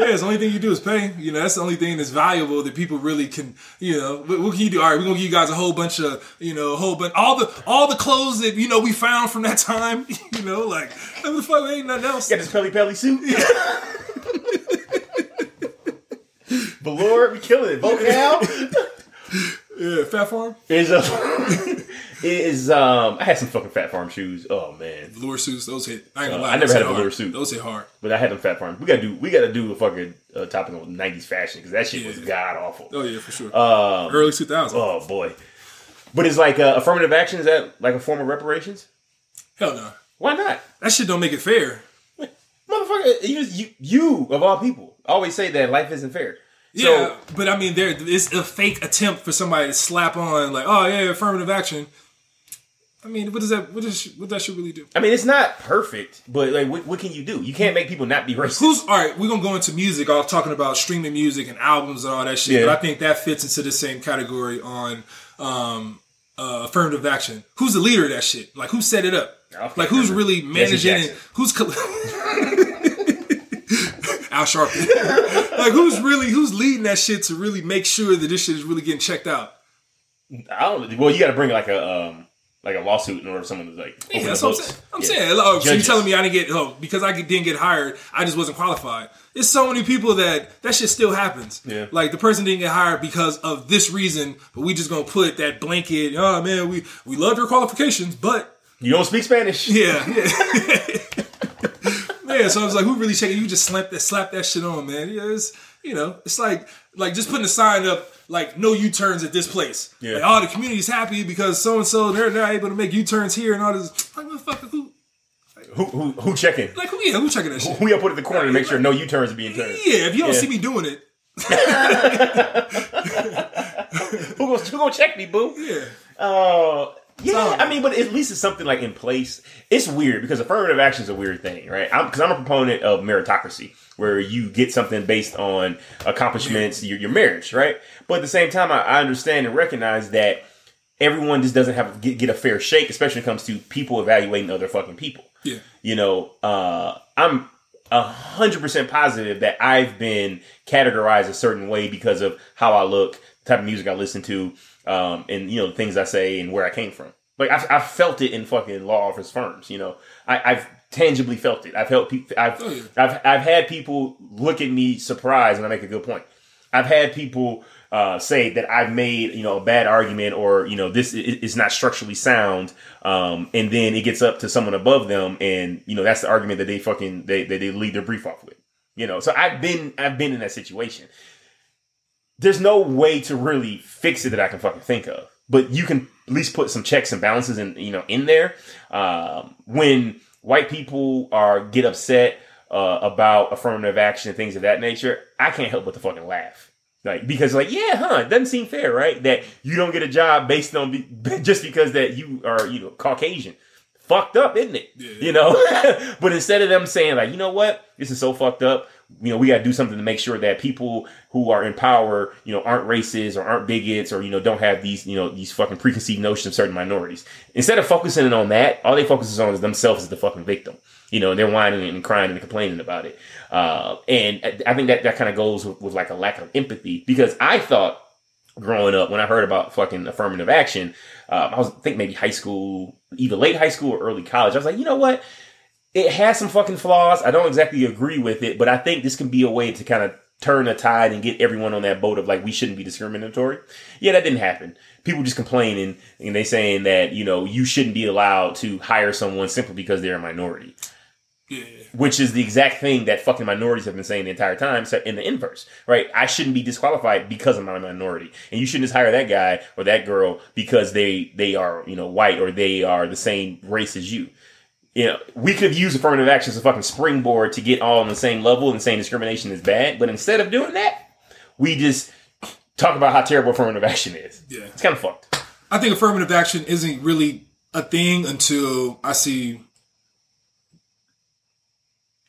Yeah, it's the only thing you do is pay. You know, that's the only thing that's valuable that people really can. You know, what, what can you do? All right, we're gonna give you guys a whole bunch of, you know, a whole bunch, all the all the clothes that you know we found from that time. [LAUGHS] You know, like what the fuck ain't nothing else. got this Pelle Pelle suit. Velour, we killing it. Vocal Yeah, Phat Farm. is [LAUGHS] a is um I had some fucking Phat Farm shoes. Oh man, Velour suits, those hit. I ain't gonna Uh, lie. I never had a velour hard. suit. Those hit hard. but I had them Phat Farm. We gotta do we gotta do a fucking uh, topic on '90s fashion because that shit was god awful. Oh yeah, for sure. Um, Early 2000s. oh boy, but it's like uh, affirmative action. Is that like a form of reparations? Hell no. Why not? That shit don't make it fair. Motherfucker, you, you, you of all people always say that life isn't fair. So, Yeah, but I mean, there is a fake attempt for somebody to slap on like, oh yeah, affirmative action. I mean, what does that? What does what that should really do? I mean, it's not perfect, but like, what, what can you do? You can't make people not be racist. Who's all right? We're gonna go into music. I was talking about streaming music and albums and all that shit. Yeah. But I think that fits into the same category on um, uh, affirmative action. Who's the leader of that shit? Like, who set it up? Like, who's really managing it? Jackson. [LAUGHS] Who's col- Al Sharpton? [LAUGHS] like, who's really who's leading that shit to really make sure that this shit is really getting checked out? I don't. Well, you got to bring like a um like a lawsuit in order for someone to like. Yeah, that's what I'm saying. I'm Yeah. saying, oh, so you telling me I didn't get oh because I didn't get hired, I just wasn't qualified. There's so many people that that shit still happens. Yeah. like the person didn't get hired because of this reason, but we just gonna put that blanket. Oh man, we we love your qualifications, but You don't speak Spanish. yeah, yeah. [LAUGHS] [LAUGHS] man. So I was like, who really checking? You just slap that slap that shit on, man. Yeah, it's you know, it's like like just putting a sign up like no U turns at this place. Yeah. Like, oh, the community's happy because so and so they're not able to make U turns here and all this. Like, motherfucker, who Who who who checking? like who? Yeah, who checking that shit? Who you put at the corner to make sure no U turns are being turned? Yeah, if you don't Yeah. see me doing it, [LAUGHS] Who gonna who gonna check me, boo? yeah. Uh, yeah, So- I mean, but at least it's something like in place. It's weird because affirmative action is a weird thing, right? Because I'm, a proponent of meritocracy, where you get something based on accomplishments, your, your marriage, right? But at the same time, I, I understand and recognize that everyone just doesn't have get, get a fair shake, especially when it comes to people evaluating other fucking people. Yeah. You know, uh, I'm a hundred percent positive that I've been categorized a certain way because of how I look, the type of music I listen to, um, and you know the things I say and where I came from. Like I've, I've felt it in fucking law office firms. You know, I, I've tangibly felt it. I've helped people. I've, Oh. I've I've had people look at me surprised when I make a good point. I've had people uh, say that I've made you know a bad argument or you know this is not structurally sound, um, and then it gets up to someone above them, and you know that's the argument that they fucking they they, they lead their brief off with. You know, so I've been I've been in that situation. There's no way to really fix it that I can fucking think of, but you can at least put some checks and balances in you know in there. Um, when white people are get upset uh, about affirmative action and things of that nature, I can't help but to fucking laugh. Like because like yeah, huh? It doesn't seem fair, right? That you don't get a job based on be, [LAUGHS] just because that you are you know Caucasian. Fucked up, isn't it? You know. [LAUGHS] but instead of them saying like, you know what, this is so fucked up. You know, we got to do something to make sure that people who are in power, you know, aren't racist or aren't bigots or you know don't have these you know these fucking preconceived notions of certain minorities. Instead of focusing on that, all they focus on is themselves as the fucking victim. You know, and they're whining and crying and complaining about it. Uh, and I- I think that that kind of goes with, with like a lack of empathy because I thought growing up when I heard about fucking affirmative action, um, I was I think maybe high school, either late high school or early college. I was like, you know what? It has some fucking flaws. I don't exactly agree with it, but I think this can be a way to kind of turn the tide and get everyone on that boat of like we shouldn't be discriminatory. Yeah, that didn't happen. People just complaining and they saying that you know you shouldn't be allowed to hire someone simply because they're a minority Yeah. which is the exact thing that fucking minorities have been saying the entire time so in the inverse right i shouldn't be disqualified because i'm a minority and you shouldn't just hire that guy or that girl because they they are you know white or they are the same race as you you know we could have used affirmative action as a fucking springboard to get all on the same level and saying discrimination is bad but instead of doing that we just talk about how terrible affirmative action is Yeah. it's kind of fucked I think affirmative action isn't really a thing until I see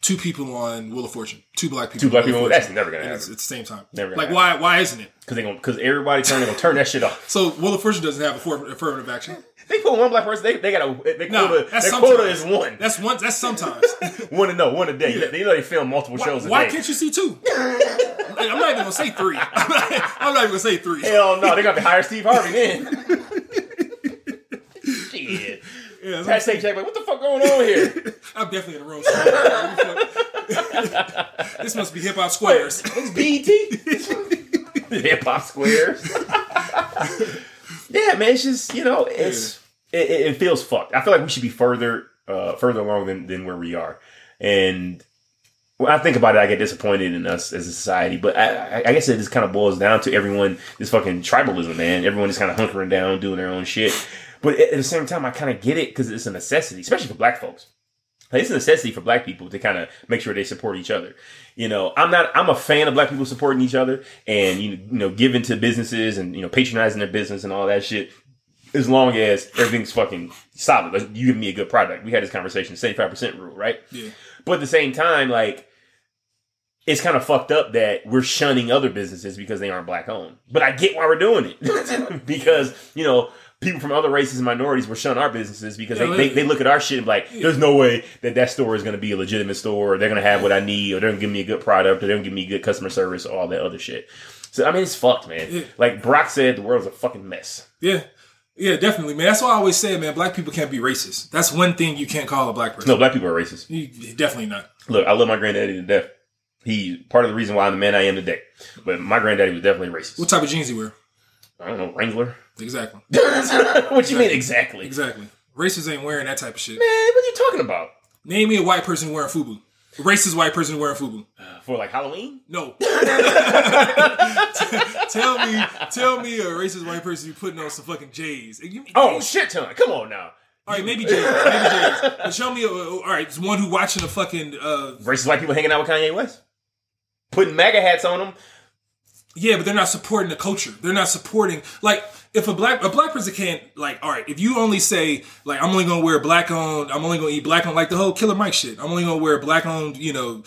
two people on Wheel of Fortune, two black people. two black people that's never gonna And it's happen at the same time. Never like why? Why isn't it? because they gonna because everybody turn they gonna turn that shit off So Wheel of Fortune doesn't have a for- affirmative action. [LAUGHS] They put one black person. They, they got a they No, quota. Their quota is one. That's one. That's sometimes. [LAUGHS] one to know, one a day. Yeah. They know they film multiple why shows a why day. can't you see two? Like, [LAUGHS] I'm not even gonna say three. I'm not, I'm not even gonna say three. Hell no, they got to hire Steve Harvey then. Shit. Yeah, Pat Sajak, like, what the fuck going on here? [LAUGHS] I'm definitely in the room. [LAUGHS] this must be hip hop squares. It's BET. [LAUGHS] Hip hop squares. yeah, man, it's just you know, it's it, it it feels fucked. I feel like we should be further uh, further along than, than where we are. And when I think about it, I get disappointed in us as a society. But I, I- I guess it just kind of boils down to everyone this fucking tribalism, man. Everyone is kind of hunkering down, doing their own shit. But at the same time, I kind of get it because it's a necessity, especially for black folks. Like, it's a necessity for black people to kind of make sure they support each other. You know, I'm not, I'm a fan of black people supporting each other and, you you know, giving to businesses and, you know, patronizing their business and all that shit. As long as everything's fucking solid. Like, you give me a good product. We had this conversation, 75% rule, right? Yeah. But at the same time, like, it's kind of fucked up that we're shunning other businesses because they aren't black owned. But I get why we're doing it. [LAUGHS] because, you know, people from other races and minorities will shun our businesses because Yeah, they, they, they look at our shit and be like, there's no way that that store is going to be a legitimate store or they're going to have what I need or they're going to give me a good product or they're going to give me good customer service or all that other shit. So, I mean, it's fucked, man. Yeah. Like Brock said, the world's a fucking mess. Yeah. Yeah, definitely, man. That's why I always say, man, black people can't be racist. That's one thing you can't call a black person. No, black people are racist. You- definitely not. Look, I love my granddaddy to death. He part of the reason why I'm the man I am today. But my granddaddy was definitely racist. What type of jeans he wear? I don't know, Wrangler. Exactly. [LAUGHS] what you mean exactly? Exactly. Racists ain't wearing that type of shit. Man, what are you talking about? Name me a white person wearing FUBU. A racist white person wearing FUBU. For like Halloween? No. [LAUGHS] tell me, tell me a racist white person you putting on some fucking J's. You- Oh shit ton. Come on now. all right, maybe J's, maybe J's. [LAUGHS] But show me, a, all right, it's one who watching a fucking, uh, Racist white people hanging out with Kanye West. Putting MAGA hats on them. Yeah, but they're not supporting the culture. They're not supporting, like, if a black a black person can't, like, all right, if you only say, like, I'm only gonna wear black owned, I'm only gonna eat black owned, like the whole Killer Mike shit. I'm only gonna wear black owned, you know,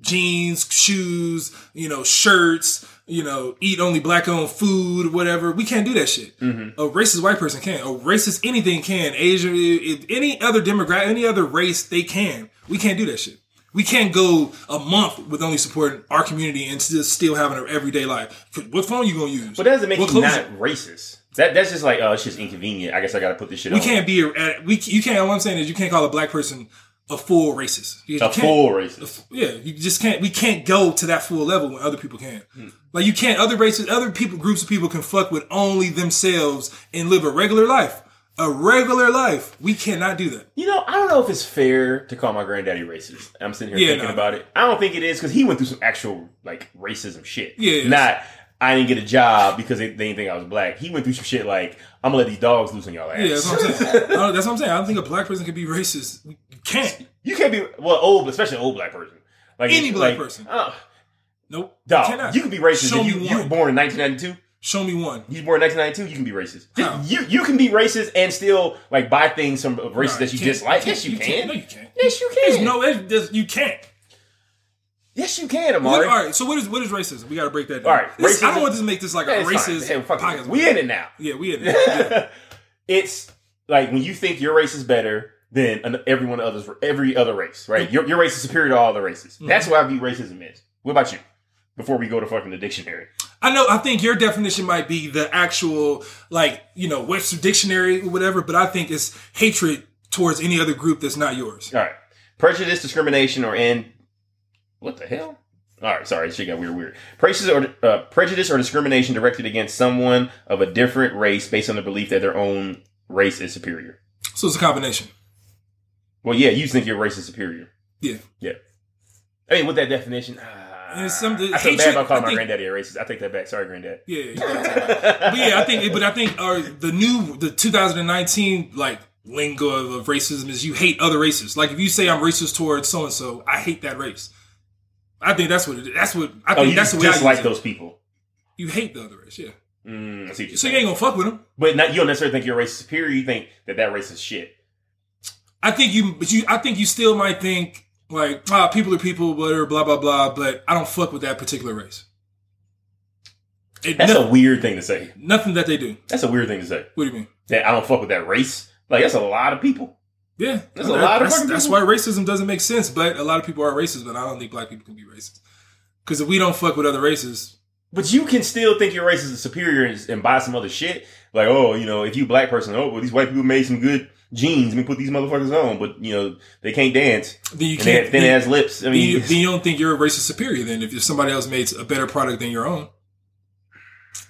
jeans, shoes, you know, shirts, you know, eat only black owned food, whatever. We can't do that shit. Mm-hmm. A racist white person can. A racist anything can. Asian, if any other demographic, any other race, they can. We can't do that shit. We can't go a month with only supporting our community and still still having an everyday life. What phone you gonna use? But that doesn't make What you not racist. That that's just like, oh, it's just inconvenient. I guess I gotta put this shit We on. can't be a, we. You can't. What I'm saying is, you can't call a black person a full racist. You a full racist. Yeah, you just can't. We can't go to that full level when other people can. Hmm. Like you can't. Other races, other people, groups of people can fuck with only themselves and live a regular life. A regular life. We cannot do that. You know, I don't know if it's fair to call my granddaddy racist. I'm sitting here Yeah, thinking no. about it. I don't think it is because he went through some actual like racism shit. Yeah. Not I didn't get a job because they, they didn't think I was black. He went through some shit like I'm gonna let these dogs loose on y'all ass. Yeah, that's what I'm saying. [LAUGHS] I don't- that's what I'm saying. I don't think a black person can be racist. You can't. you can't be well old, especially an old black person. Like Any black like, person. uh, Nope. dog, cannot. you can be racist. Show if you you were born in 1992. Show me one. You were born in 1992. You can be racist. How? You you can be racist and still like buy things from races Nah, that you dislike. Yes, you, can. No, you can't. Yes, you There's can. no. there's- there's- you can't. yes, you can, What, Amari. all right. So what is what is racism? We got to break that down. All right, This- I don't want this to make this like Yeah, a racist Hey, podcast. We in it now. Yeah, we in it. [LAUGHS] Yeah. it's like when you think your race is better than an- everyone others, every other race, right? Your, your race is superior to all the races. Mm-hmm. That's what I view racism is. What about you? Before we go to fucking the dictionary, I know. I think your definition might be the actual, like you know, Webster Dictionary or whatever. But I think it's hatred towards any other group that's not yours. all right, prejudice, discrimination, or in what the hell? All right, sorry, she got weird, weird. Prejudice or uh, prejudice or discrimination directed against someone of a different race based on the belief that their own race is superior. So it's a combination. Well, yeah, you think your race is superior. Yeah. Yeah. I mean, with that definition, ah, And it's some- I feel hatred- bad about calling I my think- granddaddy a racist. I take that back. Sorry, granddad. Yeah, [LAUGHS] but yeah, I think, but I think uh, the new, the 2019 like lingo of, of racism is you hate other races. Like if you say I'm racist towards so and so, I hate that race. I think that's what it, that's what I Oh, think you that's just the way I dislike those people. You hate the other race, yeah. Mm, I see you're So you ain't gonna fuck with them. But not, you don't necessarily think your race is superior. You think that that race is shit. I think you, but you, I think you still might think like, ah, people are people, whatever, blah blah blah. But I don't fuck with that particular race. It, That's a weird thing to say. nothing that they do. That's a weird thing to say. What do you mean? That I don't fuck with that race. Like that's a lot of people. Yeah, There's a lot of that's, that's people. why racism doesn't make sense. But a lot of people are racist, but I don't think black people can be racist. Because if we don't fuck with other races, But you can still think your race is superior and, and buy some other shit. Like, oh, you know, if you black person, oh, well, these white people made some good jeans. Let me put these motherfuckers on. But you know, they can't dance. then you And they have can't. thin Then, ass lips. I then mean, you, then you don't think you're a racist superior. Then if somebody else made a better product than your own,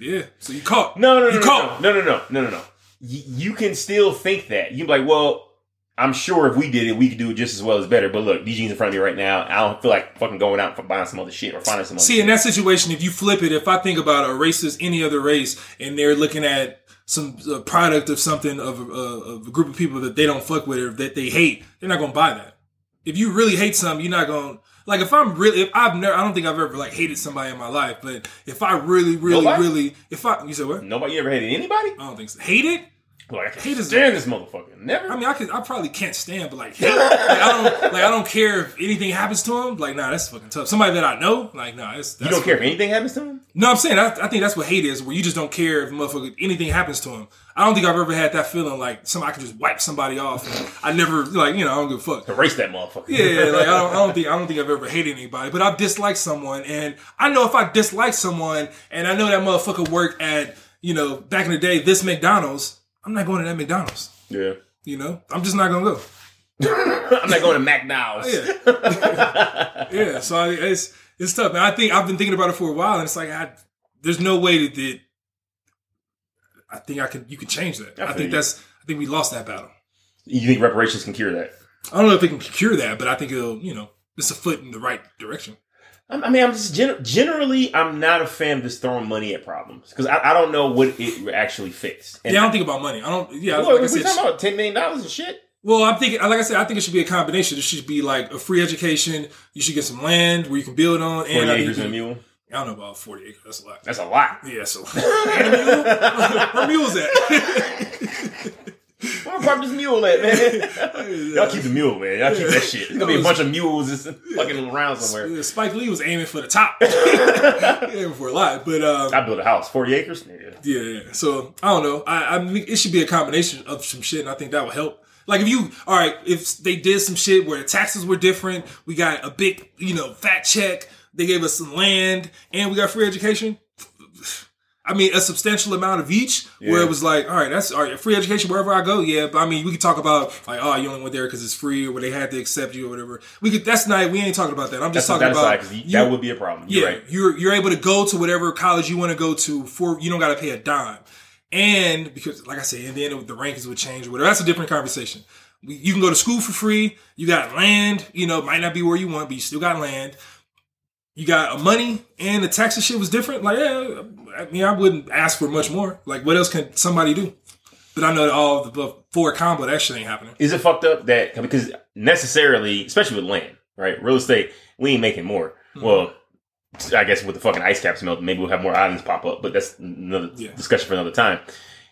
yeah. So you caught. no, no, no, You no, caught. no, no, no, no, no, no. y- you can still think that. You be like, well, I'm sure if we did it, we could do it just as well as better. But look, these jeans in front of me right now. I don't feel like fucking going out and buying some other shit or finding some other See, shit. in that situation, if you flip it, if I think about a racist, any other race, and they're looking at some uh, product of something of, a- uh, of a group of people that they don't fuck with or that they hate, they're not gonna buy that. If you really hate something, you're not gonna like. If I'm really, if I've never, I don't think I've ever like hated somebody in my life, but if I really, really, Nobody? really, if I, you said what? Nobody ever hated anybody? I don't think so. Hate it? [LAUGHS] Like, I can't stand this motherfucker. Never. I mean, I could, I probably can't stand, but like, hate, like I don't, like I don't care if anything happens to him. Like, nah, that's fucking tough. Somebody that I know, like, nah, that's, that's you don't care if anything happens to him? No, I'm saying I, I think that's what hate is, where you just don't care if motherfucker anything happens to him. I don't think I've ever had that feeling like somebody can just wipe somebody off. And I never like you know I don't give a fuck. Erase that motherfucker. Yeah, like I don't, I don't [LAUGHS] think I don't think I've ever hated anybody, but I dislike someone, and I know if I dislike someone, and I know that motherfucker worked at you know back in the day this McDonald's, I'm not going to that McDonald's. yeah. You know, I'm just not gonna go. [LAUGHS] I'm not going to McDonald's. Yeah. [LAUGHS] Yeah, so I, it's it's tough, man. I think I've been thinking about it for a while, and it's like I, there's no way that, that I think I can you can change that. I I, think you. that's I think we lost that battle. You think reparations can cure that? I don't know if it can cure that, but I think it'll you know it's a foot in the right direction. I mean, I'm just gen- generally, I'm not a fan of just throwing money at problems because I, I don't know what it actually fixed. And yeah, I don't think about money. I don't. Yeah, What, like I said, talking about ten million dollars and shit. well, I'm thinking like I said, I think it should be a combination. It should be like a free education. You should get some land where you can build on. Forty And acres and a mule. I don't know about forty acres. That's a lot. That's a lot. Yeah, so [LAUGHS] a mule. [LAUGHS] Where mules at? [LAUGHS] Where the fuck is mule at, man? [LAUGHS] Y'all keep the mule, man. Y'all keep that shit. There's gonna be a bunch of mules just fucking around somewhere. Spike Lee was aiming for the top, [LAUGHS] aiming for a lot. But um, I built a house, forty acres. Nigga. yeah, yeah. So I don't know. I, I mean, it should be a combination of some shit, and I think that will help. Like if you, all right, if they did some shit where the taxes were different, we got a big, you know, fat check. They gave us some land, and we got free education. I mean, a substantial amount of each, where it was like, all right, that's all right, free education wherever I go. Yeah, but I mean, we could talk about like, oh, you only went there because it's free, or where they had to accept you, or whatever. We could. That's not. We ain't talking about that. I'm just That's talking about aside you- that would be a problem. You're yeah, right. you're you're able to go to whatever college you want to go to for you don't got to pay a dime, and because like I said, and then the rankings would change or whatever. That's a different conversation. You can go to school for free. You got land. You know, might not be where you want, but you still got land. You got money, and the taxes shit was different. Like, yeah, I mean, I wouldn't ask for much more. Like, what else can somebody do? But I know that all of the four combo that shit ain't happening. Is it fucked up that because necessarily, especially with land, right? Real estate, we ain't making more. Mm-hmm. Well, I guess with the fucking ice caps melt, maybe we'll have more islands pop up, but that's another Yeah. discussion for another time.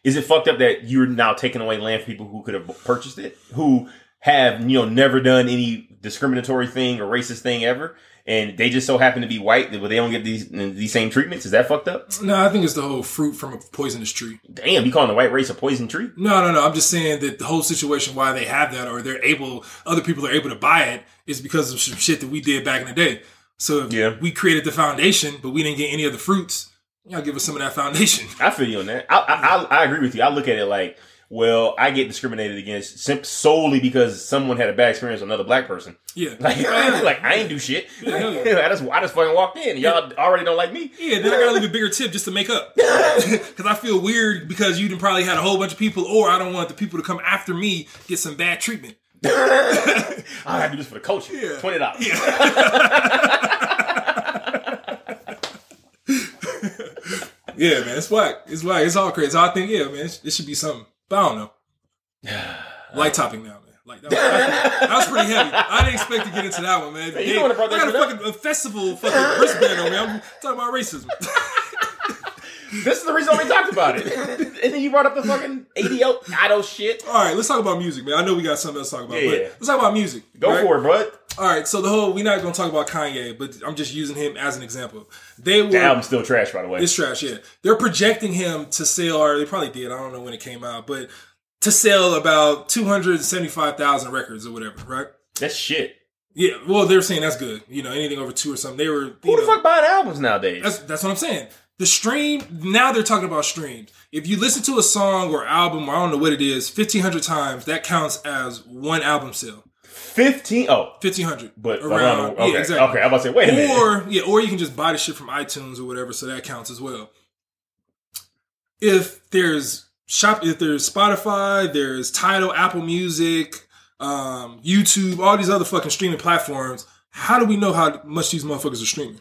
Is it fucked up that you're now taking away land from people who could have purchased it, who have you know never done any discriminatory thing or racist thing ever, and they just so happen to be white, but they don't get these these same treatments? Is that fucked up? No, I think it's the whole fruit from a poisonous tree. Damn, you calling the white race a poison tree? No, no, no. I'm just saying that the whole situation why they have that or they're able, other people are able to buy it is because of some shit that we did back in the day. So if Yeah. we created the foundation, but we didn't get any of the fruits, y'all give us some of that foundation. I feel you on that. I, I, I, I agree with you. I look at it like, well, I get discriminated against solely because someone had a bad experience with another black person. Yeah. [LAUGHS] Like, [LAUGHS] like I ain't do shit. Yeah. [LAUGHS] I just, I just fucking walked in. Y'all already don't like me. Yeah, then I gotta leave a bigger tip just to make up. Because I feel weird because you probably had a whole bunch of people, or I don't want the people to come after me get some bad treatment. I gotta do this for the culture. Yeah. Twenty dollars. Yeah, man, it's whack. It's whack. It's all crazy. So I think, yeah, man, it should be something. But I don't know. [SIGHS] Light topic now, man. Like that was, that was pretty heavy. I didn't expect to get into that one, man. you know what brought I got a fucking a festival fucking wristband on me. I'm talking about racism. [LAUGHS] This is the reason why we talked about it. [LAUGHS] and then you brought up the fucking ADO idol shit. All right, let's talk about music, man. I know we got something else to talk about, Yeah, but yeah. let's talk about music. Go right? for it, bud. All right, so the whole we're not gonna talk about Kanye, but I'm just using him as an example. They were The album's still trash, by the way. It's trash, yeah. They're projecting him to sell, or they probably did. I don't know when it came out, but to sell about two hundred seventy-five thousand records or whatever, right? That's shit. Yeah. Well, they're saying that's good. You know, anything over two or something. They were. Who the know, fuck buying albums nowadays? That's that's what I'm saying. The stream now they're talking about streams. If you listen to a song or album, or I don't know what it is, fifteen hundred times, that counts as one album sale. Fifteen. Oh, Fifteen hundred, but around. around. Okay, yeah, exactly. okay. I'm about to say, wait a minute. Or yeah, or you can just buy the shit from iTunes or whatever, so that counts as well. If there's shop if there's Spotify, there's Tidal, Apple Music, um, YouTube, all these other fucking streaming platforms. How do we know how much these motherfuckers are streaming?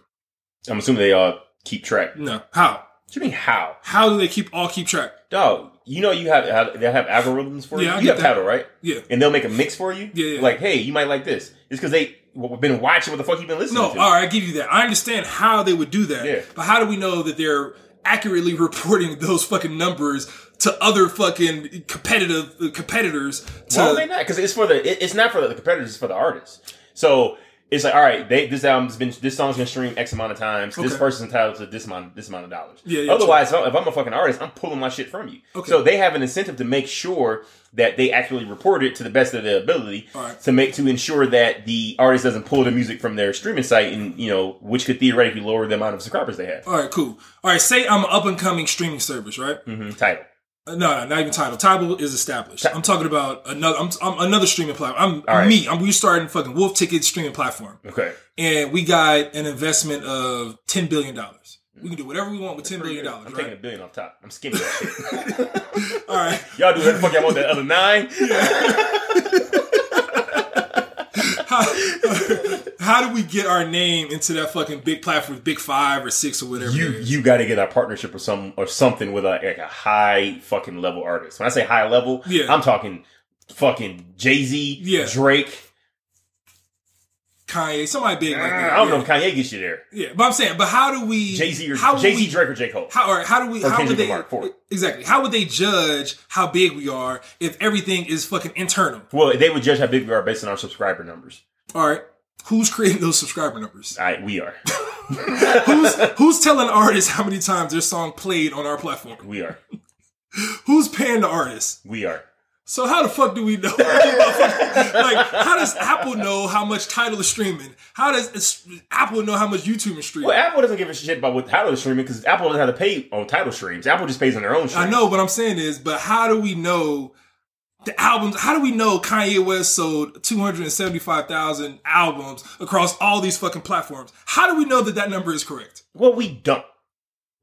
I'm assuming they all keep track. No, how? What do you mean how? How do they keep all keep track? Dog, you know you have they have algorithms for Yeah, you. get You have that. Tidal, right? Yeah. And they'll make a mix for you. Yeah, yeah. Like, hey, you might like this. It's because they well, been watching what the fuck you've been listening No, to. all right, I give you that. I understand how they would do that. Yeah. But how do we know that they're accurately [LAUGHS] reporting those fucking numbers to other fucking competitive uh, competitors? To, Why would they not? Because it's for the it- it's not for the competitors, it's for the artists. So it's like, all right, they this album's been this song's been streamed X amount of times. This person's entitled to this amount this amount of dollars. Yeah, yeah, Otherwise, if I'm, if I'm a fucking artist, I'm pulling my shit from you. Okay. So they have an incentive to make sure that they actually report it to the best of their ability right. to make to ensure that the artist doesn't pull the music from their streaming site and you know which could theoretically lower the amount of subscribers they have. all right, cool. All right, say I'm an up and coming streaming service, right? hmm Tidal. Uh, No, no, not even Tidal. Tidal is established. I'm talking about another. I'm, I'm another streaming platform. I'm right. me. I'm we starting fucking Wolf Ticket streaming platform, Okay. and we got an investment of ten billion dollars. We can do whatever we want with ten billion dollars, I'm taking a billion off top. I'm skimming. [LAUGHS] All right. Y'all do whatever the fuck y'all want that other nine. [LAUGHS] How, [LAUGHS] how do we get our name into that fucking big platform, big five or six or whatever? You you got to get a partnership or some or something with a like a high fucking level artist. When I say high level, Yeah. I'm talking fucking Jay Z, Yeah. Drake. Kanye, somebody big like that. I don't yeah. know if Kanye gets you there. Yeah, but I'm saying, but how do we Jay Z or Jay Z, we- Drake or J Cole. How, or how do we? Or how would Kendrick they Lamar, four. exactly? How would they judge how big we are if everything is fucking internal? Well, they would judge how big we are based on our subscriber numbers. All right, who's creating those subscriber numbers? All right, we are. [LAUGHS] who's who's telling artists how many times their song played on our platform? We are. [LAUGHS] Who's paying the artists? We are. So how the fuck do we know? [LAUGHS] like, how does Apple know how much Tidal is streaming? How does Apple know how much YouTube is streaming? Well, Apple doesn't give a shit about what Tidal is streaming because Apple doesn't have to pay on Tidal streams. Apple just pays on their own streams. I know what I'm saying is, but how do we know the albums? How do we know Kanye West sold 275,000 albums across all these fucking platforms? How do we know that that number is correct? Well, we don't.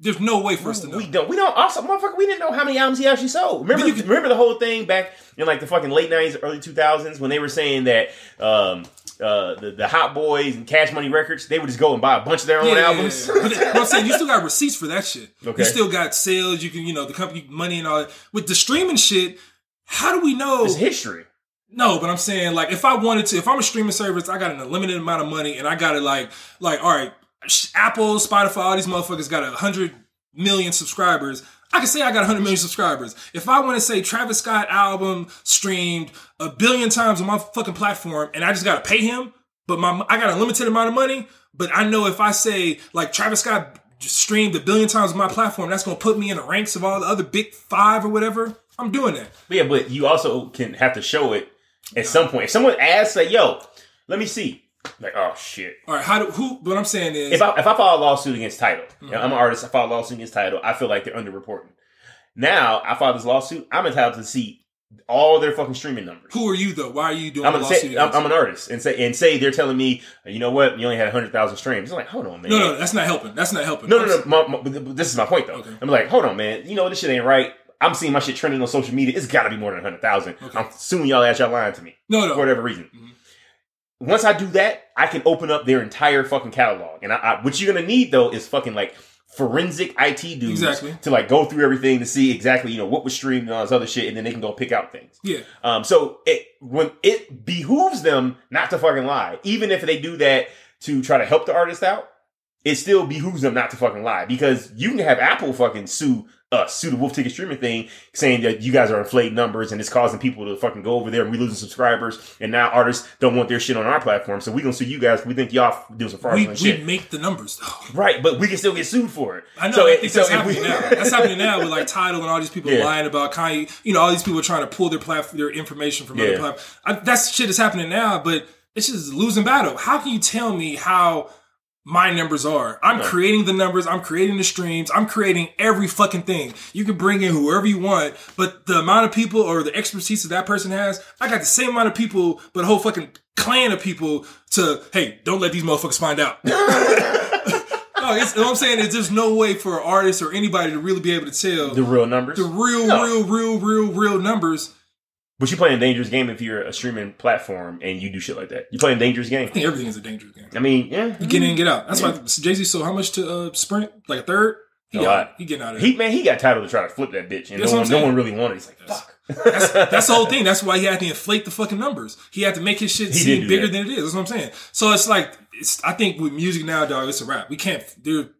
There's no way for us to know. We don't. We don't. Also, motherfucker, we didn't know how many albums he actually sold. Remember, you could- remember the whole thing back in like the fucking late nineties, early two thousands when they were saying that um, uh, the the Hot Boys and Cash Money Records they would just go and buy a bunch of their own Yeah, albums. yeah, yeah. But, but I'm saying you still got receipts for that shit. Okay. You still got sales. You can, you know, the company money and all that. With the streaming shit, how do we know? it's history. No, but I'm saying like if I wanted to, if I'm a streaming service, I got an unlimited amount of money, and I got it like like all right, Apple, Spotify, all these motherfuckers got a hundred million subscribers. I can say I got a hundred million subscribers. If I want to say Travis Scott album streamed a billion times on my fucking platform, and I just got to pay him, but my I got a limited amount of money. But I know if I say like Travis Scott streamed a billion times on my platform, that's gonna put me in the ranks of all the other big five or whatever. I'm doing that. But yeah, but you also can have to show it at some point. If someone asks, like, "Yo, let me see," like, "Oh shit." All right, how do who? What I'm saying is, If I if I file a lawsuit against Tidal, Mm-hmm. you know, I'm an artist. I file a lawsuit against Tidal. I feel like they're underreporting. Now I file this lawsuit. I'm entitled to see all their fucking streaming numbers. Who are you though? Why are you doing I'm, a lawsuit? say, I'm, I'm an artist, and say and say they're telling me, you know what, you only had hundred thousand streams. I'm like, hold on, man. no, no, that's not helping. That's not helping. no, no, no. My, my, but this is my point though. Okay. I'm like, hold on, man. You know this shit ain't right. I'm seeing my shit trending on social media. It's got to be more than hundred thousand. Okay. I'm assuming y'all ass y'all lying to me no, no. for whatever reason. Mhm. Once I do that, I can open up their entire fucking catalog. And I, I, what you're gonna need though is fucking like forensic IT dudes Exactly. to like go through everything to see exactly you know what was streamed and all this other shit, and then they can go pick out things. Yeah, Um, so it when it behooves them not to fucking lie, even if they do that to try to help the artist out, it still behooves them not to fucking lie because you can have Apple fucking sue us, sue the Wolf Ticket streaming thing, saying that you guys are inflating numbers and it's causing people to fucking go over there and we losing subscribers, and now artists don't want their shit on our platform, so we gonna sue you guys. We think y'all doing some we, fraudulent we shit, make the numbers though. right? But we can still get sued for it. I know. So I it- so that's happening we- now. That's happening now with like Tidal and all these people Yeah. lying about Kanye. You know, all these people trying to pull their platform, their information from other Yeah. platforms. I, that's shit is happening now, but it's just losing battle. How can you tell me how? My numbers are. I'm No. creating the numbers. I'm creating the streams. I'm creating every fucking thing. You can bring in whoever you want, but the amount of people or the expertise that that person has, I got the same amount of people, but a whole fucking clan of people to, hey, don't let these motherfuckers find out. [LAUGHS] No, it's, what I'm saying is there's no way for artists or anybody to really be able to tell The real numbers. the real, No. real, real, real, real numbers. But you play a dangerous game if you're a streaming platform and you do shit like that. You play a dangerous game. I think everything is a dangerous game. I mean, yeah. You get in, get out. That's why Jay Z sold how much to uh, Sprint? Like a third. He A got, lot. He getting out of there. He man, he got titled to try to flip that bitch, and That's no one, no one really wanted. He's like, fuck. That's, [LAUGHS] that's the whole thing. That's why he had to inflate the fucking numbers. He had to make his shit He seem bigger that. than it is. That's what I'm saying. So it's like it's. I think with music now, dog, it's a wrap. We can't. Dude,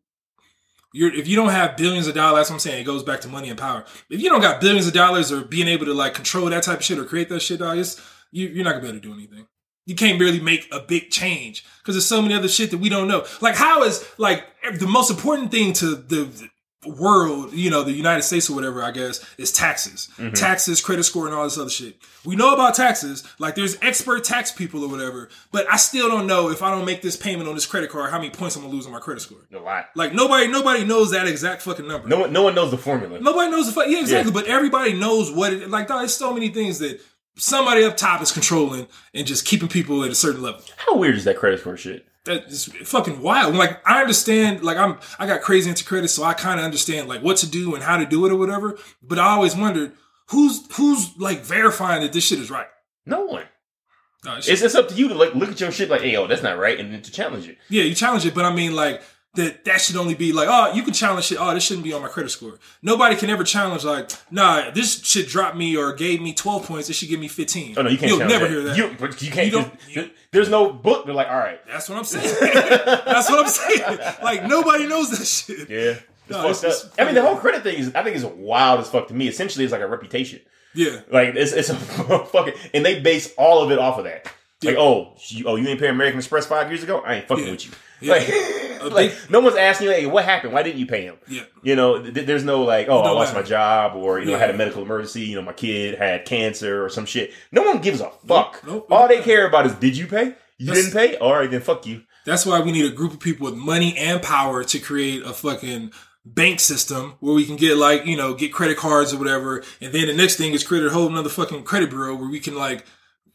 you're if you don't have billions of dollars. That's what I'm saying. It goes back to money and power. If you don't got billions of dollars or being able to like control that type of shit or create that shit, dog, it's, you, you're not gonna be able to do anything. You can't really make a big change because there's so many other shit that we don't know. Like how is like the most important thing to the, the world, you know, the United States or whatever, I guess, is taxes. Mm-hmm. Taxes, credit score, and all this other shit. We know about taxes. Like there's expert tax people or whatever, but I still don't know if I don't make this payment on this credit card, how many points I'm gonna lose on my credit score. A lot. Like nobody, nobody knows that exact fucking number. No one, no one knows the formula. Nobody knows the fuck. Yeah, exactly. Yeah. But everybody knows what it like. There's so many things that somebody up top is controlling and just keeping people at a certain level. How weird is that credit score shit? That is fucking wild. Like I understand, like I'm, I got crazy into credit, so I kind of understand like what to do and how to do it or whatever. But I always wondered who's who's like verifying that this shit is right. No one. No, it's- It's, it's up to you to like look at your shit like, hey, yo, that's not right, and then to challenge it. yeah, you challenge it, but I mean like that that should only be like, oh, you can challenge shit. Oh, this shouldn't be on my credit score. Nobody can ever challenge like, nah, this shit dropped me or gave me twelve points. It should give me fifteen. Oh no, you can't. You'll never that. hear that. You, but you can't. You don't- just- there's no book. They're like, all right, That's what I'm saying. [LAUGHS] That's what I'm saying. Like nobody knows that shit. yeah. No, it's- it's I mean, the whole credit thing is, I think, is wild as fuck to me. Essentially, it's like a reputation. Yeah. Like it's it's a [LAUGHS] fucking, and they base all of it off of that. Like, oh, you, oh, you ain't pay American Express five years ago. I ain't fucking Yeah. with you. Yeah. Like, [LAUGHS] [LAUGHS] like big- no one's asking you, hey, what happened? Why didn't you pay him? Yeah. You know, th- there's no like, oh, It I lost matter. my job, or you know, I had a medical emergency. You know, my kid had cancer or some shit. No one gives a fuck. nope. All they care about is, did you pay? You didn't pay? All right, then fuck you. That's why we need a group of people with money and power to create a fucking bank system where we can get like, you know, get credit cards or whatever. And then the next thing is create a whole another fucking credit bureau where we can like,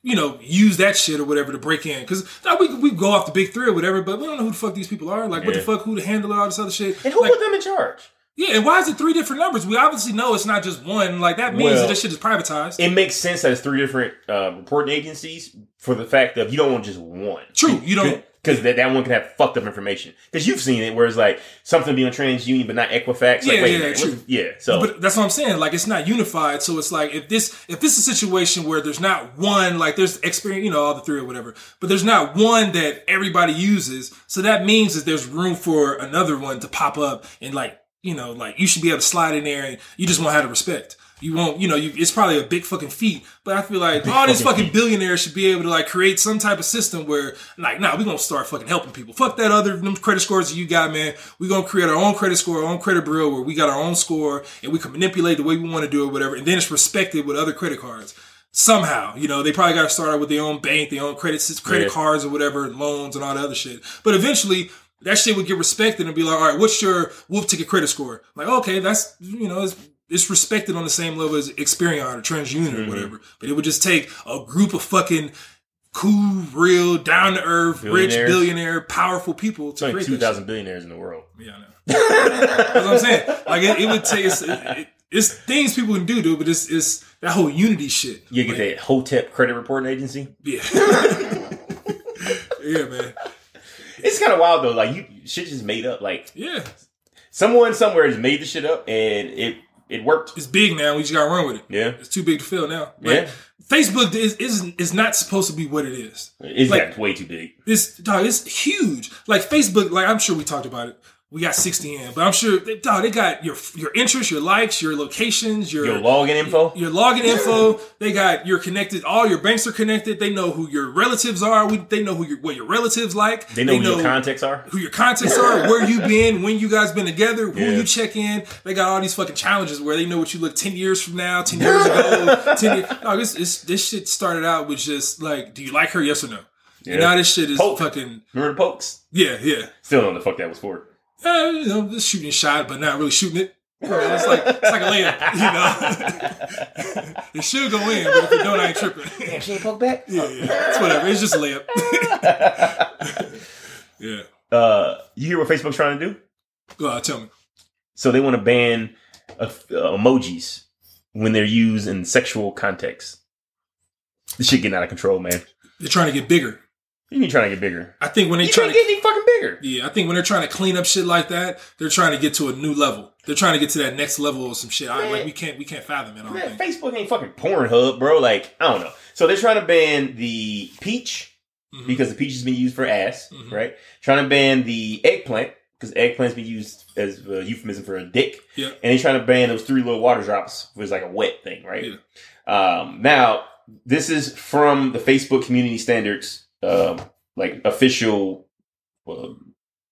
you know, use that shit or whatever to break in. Cause we, we go off the big three or whatever, but we don't know who the fuck these people are. Like, what the fuck, who to handle all this other shit. And who Like, put them in charge? yeah, and why is it three different numbers? We obviously know it's not just one. Like, that means Well, that this shit is privatized. It makes sense that it's three different uh, reporting agencies for the fact that you don't want just one. True, you don't- Because that, that one can have fucked up information. Because you've seen it where it's like something being TransUnion but not Equifax. Like, Yeah, wait yeah, a true. yeah. So But that's what I'm saying. Like it's not unified. So it's like if this if this is a situation where there's not one like there's experience, you know, all the three or whatever, but there's not one that everybody uses. So that means that there's room for another one to pop up and like you know like you should be able to slide in there and you just won't have the respect. You won't, you know, you, it's probably a big fucking feat, but I feel like all these fucking feat. billionaires should be able to like create some type of system where, like, nah, we're gonna start fucking helping people. Fuck that other them credit scores that you got, man. We're gonna create our own credit score, our own credit bureau where we got our own score and we can manipulate the way we want to do it, whatever. And then it's respected with other credit cards. Somehow, you know, they probably got to start out with their own bank, their own credit credit Yeah. cards or whatever, loans and all that other shit. But eventually, that shit would get respected and be like, all right, what's your Wolf Ticket credit score? Like, okay, that's you know, it's, it's respected on the same level as Experian or TransUnion Mm-hmm. or whatever. But it would just take a group of fucking cool, real, down to earth, rich, billionaire, powerful people to create two thousand billionaires in the world. Yeah, I know. [LAUGHS] That's what I'm saying. Like it, it would take it's, it, it- it's things people can do, dude. But it's it's that whole unity shit. You get Like, that Hotep credit reporting agency. Yeah. [LAUGHS] [LAUGHS] yeah, man. It's kind of wild though. Like you, shit just made up. Like Yeah. someone somewhere has made the shit up and it it worked. It's big now. We just gotta run with it. Yeah, It's too big to fail now. Like, Yeah. Facebook is, is is not supposed to be what it is. it's Like- way too big. It's dog, it's huge. Like Facebook, like I'm sure we talked about it. We got 60 in, but I'm sure they, dog, they got your your interests, your likes, your locations, your Your login info. your login info. [LAUGHS] They got your connected. All your banks are connected. They know who your relatives are. We, they know who your what your relatives like. They know who your contacts are. who your contacts are, where you been, when you guys been together, who Yeah. you check in. They got all these fucking challenges where they know what you look ten years from now, ten years ago, [LAUGHS] ten years. No, this, this this shit started out with just like, do you like her? Yes or no. Yeah. And now this shit is fucking Remember the pokes? yeah, yeah. Still don't know the fuck that was for. Uh, you know, just shooting a shot, but not really shooting it. You know, it's like it's like a layup, you know. [LAUGHS] it should go in, but if it don't, I ain't tripping. Damn, she ain't poke back. Yeah, yeah. It's whatever. It's just a layup. [LAUGHS] yeah. Uh, you hear what Facebook's trying to do? Go uh, tell me. So they want to ban uh, uh, emojis when they're used in sexual context. This shit getting out of control, man. They're trying to get bigger. You mean trying to get bigger? I think when they try to get any fucking bigger. Yeah, I think when they're trying to clean up shit like that, they're trying to get to a new level. They're trying to get to that next level of some shit. I, like we can't we can't fathom it. I Man. Facebook ain't fucking Pornhub, bro. Like, I don't know. So they're trying to ban the peach Mhm. because the peach has been used for ass, Mhm. right? Trying to ban the eggplant because eggplant's been used as a euphemism for a dick. Yeah. And they're trying to ban those three little water drops was like a wet thing, right? Um, now, this is from the Facebook community standards, um, like official, well,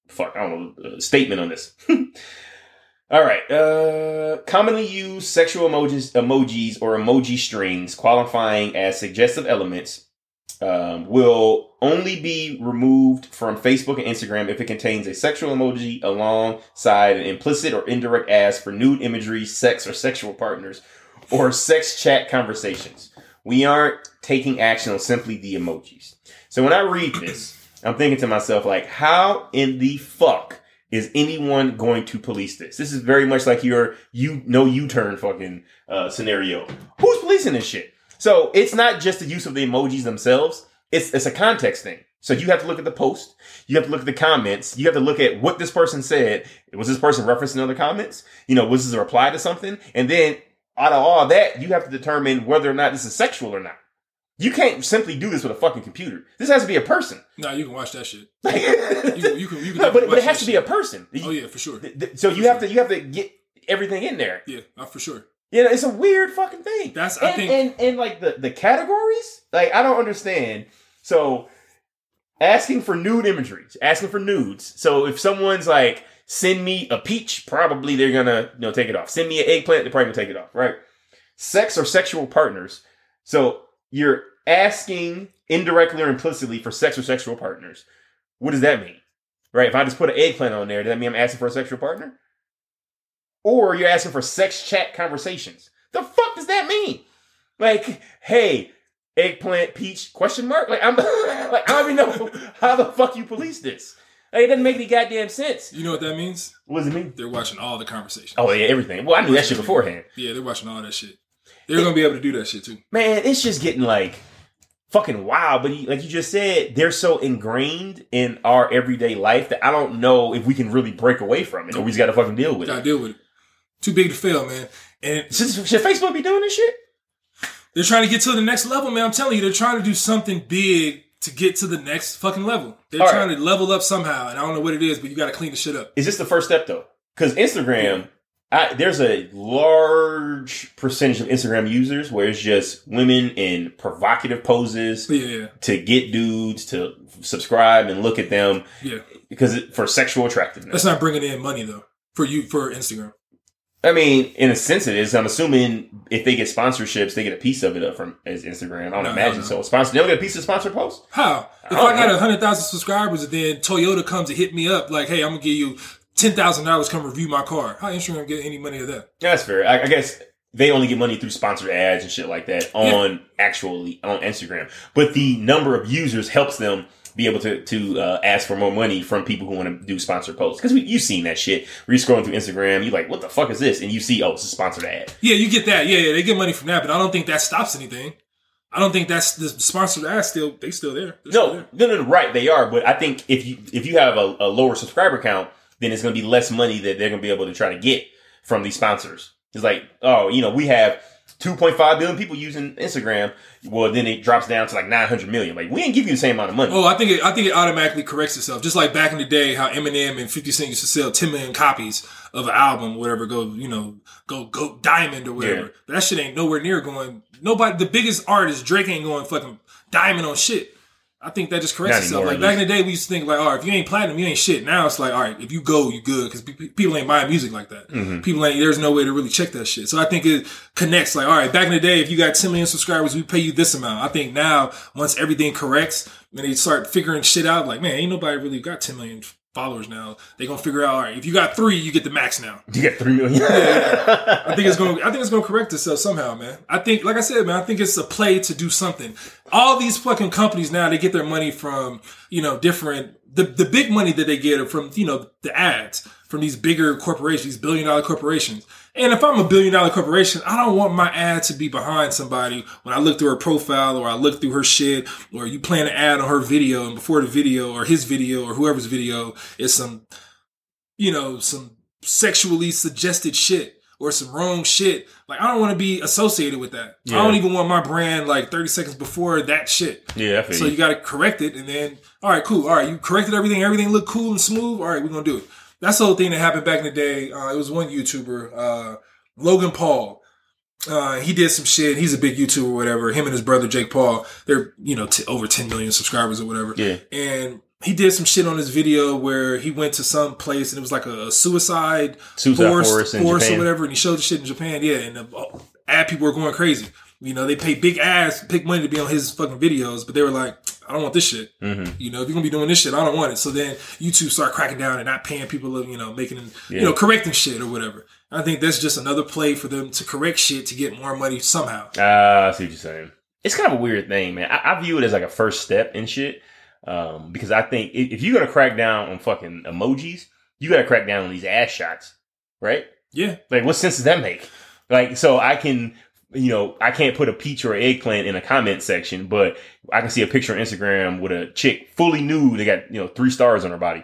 fuck, I don't know, uh, statement on this. [LAUGHS] All right. Uh, commonly used sexual emojis, emojis or emoji strings qualifying as suggestive elements um, will only be removed from Facebook and Instagram if it contains a sexual emoji alongside an implicit or indirect ask for nude imagery, sex or sexual partners, or sex chat conversations. We aren't taking action on simply the emojis. So when I read this, I'm thinking to myself, like, how in the fuck is anyone going to police this? This is very much like your you no U-turn fucking uh, scenario. Who's policing this shit? So it's not just the use of the emojis themselves. It's it's a context thing. So you have to look at the post. You have to look at the comments. You have to look at what this person said. Was this person referencing other comments? You know, was this a reply to something? And then out of all that, you have to determine whether or not this is sexual or not. You can't simply do this with a fucking computer. This has to be a person. Nah, you can watch that shit. [LAUGHS] You, you can you can no, but, but it has to be a person. Oh yeah, for sure. Th- th- So you have to you have to get everything in there. Yeah, uh, for sure. You know, it's a weird fucking thing. That's- and, I think- and and like the the categories, like I don't understand. So asking for nude imagery, asking for nudes. So if someone's like, send me a peach, probably they're gonna you know take it off. Send me an eggplant, they're probably gonna take it off, right? Sex or sexual partners. So you're asking indirectly or implicitly for sex or sexual partners. What does that mean? Right? If I just put an eggplant on there, does that mean I'm asking for a sexual partner? Or you're asking for sex chat conversations. The fuck does that mean? Like, hey, eggplant, peach, question mark? Like, I'm [LAUGHS] like, I don't even know how the fuck you police this. Like, it doesn't make any goddamn sense. You know what that means? What does it mean? They're watching all the conversations. Oh yeah, everything. Well, I knew that shit beforehand. Yeah, they're watching all that shit. They're gonna be able to do that shit too. Man, it's just getting like fucking wild. But he, like you just said, they're so ingrained in our everyday life that I don't know if we can really break away from it, or we just got to fucking deal with Gotta it. deal with it. Too big to fail, man. And Should, should Facebook be doing this shit? they're trying to get to the next level, man. I'm telling you, they're trying to do something big to get to the next fucking level. They're All trying to level up somehow, and I don't know what it is, but you got to clean the shit up. Is this the first step though? Because Instagram, I, there's a large percentage of Instagram users where it's just women in provocative poses yeah, to get dudes to subscribe and look at them yeah. because it, for sexual attractiveness. That's not bringing in money though for you for Instagram. I mean, in a sense, it is. I'm assuming if they get sponsorships, they get a piece of it up from as Instagram. I don't No, imagine no, no. so. Sponsor, they don't get a piece of sponsored posts. How? If I I got a hundred thousand subscribers and then Toyota comes and hit me up like, "Hey, I'm gonna give you ten thousand dollars, come review my car." How Instagram get any money of that? Yeah, That's fair. I, I guess they only get money through sponsored ads and shit like that on actually on Instagram. But the number of users helps them be able to to uh, ask for more money from people who want to do sponsored posts. Because you've seen that shit. You're scrolling through Instagram, you're like, "What the fuck is this?" And you see, "Oh, it's a sponsored ad." Yeah, you get that. Yeah, yeah, they get money from that, but I don't think that stops anything. I don't think that's the sponsored ads still they still there. They're still No, there. no, no, no, right, they are. But I think if you if you have a, a lower subscriber count, then it's going to be less money that they're going to be able to try to get from these sponsors. It's like, oh, you know, we have 2.5 billion people using Instagram. Well, then it drops down to like 900 million. Like, we ain't give you the same amount of money. Oh, I think it, I think it automatically corrects itself. Just like back in the day, how Eminem and Fifty Cent used to sell ten million copies of an album, whatever, go you know, go go diamond or whatever. Yeah. But that shit ain't nowhere near going. Nobody, the biggest artist, Drake ain't going fucking diamond on shit. I think that just corrects Not itself. anymore, Like back in the day, we used to think like, all right, if you ain't platinum, you ain't shit. Now it's like, all right, if you go, you good because people ain't buying music like that. Mm-hmm. People ain't. There's no way to really check that shit. So I think it connects. Like, all right, back in the day, if you got 10 million subscribers, we pay you this amount. I think now, once everything corrects, when they start figuring shit out, like, man, ain't nobody really got 10 million followers now. They gonna figure out, all right, if you got three, you get the max now. You get 3 million. yeah, [LAUGHS] I think it's gonna. I think it's gonna correct itself somehow, man. I think, like I said, man, I think it's a play to do something. all these fucking companies now they get their money from you know different the the big money that they get are from you know the ads from these bigger corporations, these billion dollar corporations. And if I'm a billion dollar corporation, I don't want my ad to be behind somebody when I look through her profile or I look through her shit or you plan an ad on her video and before the video or his video or whoever's video is some, you know, some sexually suggested shit or some wrong shit. Like I don't want to be associated with that. Yeah. I don't even want my brand like 30 seconds before that shit. Yeah, So you. you got to correct it, and then all right, cool. All right, you corrected everything. Everything looked cool and smooth. All right, we're gonna do it. That's the whole thing that happened back in the day. Uh, it was one YouTuber, uh, Logan Paul. Uh, he did some shit. He's a big YouTuber, or whatever. Him and his brother Jake Paul. They're you know t- over 10 million subscribers or whatever. Yeah. And he did some shit on his video where he went to some place and it was like a suicide, Suicide forest in forest or whatever. And he showed the shit in Japan. Yeah, and the uh, ad people were going crazy. You know, they pay big ass, big money to be on his fucking videos, but they were like, I don't want this shit. Mm-hmm. You know, if you're gonna be doing this shit, I don't want it. So then YouTube start cracking down and not paying people, you know, making, Yeah. you know, correcting shit or whatever. I think that's just another play for them to correct shit to get more money somehow. Ah, I see what you're saying. It's kind of a weird thing, man. I, I view it as like a first step in shit. Um, because I think if, if you're gonna crack down on fucking emojis, you gotta crack down on these ass shots, right? Yeah, Like, what sense does that make? Like, so I can, you know, I can't put a peach or eggplant in a comment section, but I can see a picture on Instagram with a chick fully nude. They got, you know, three stars on her body.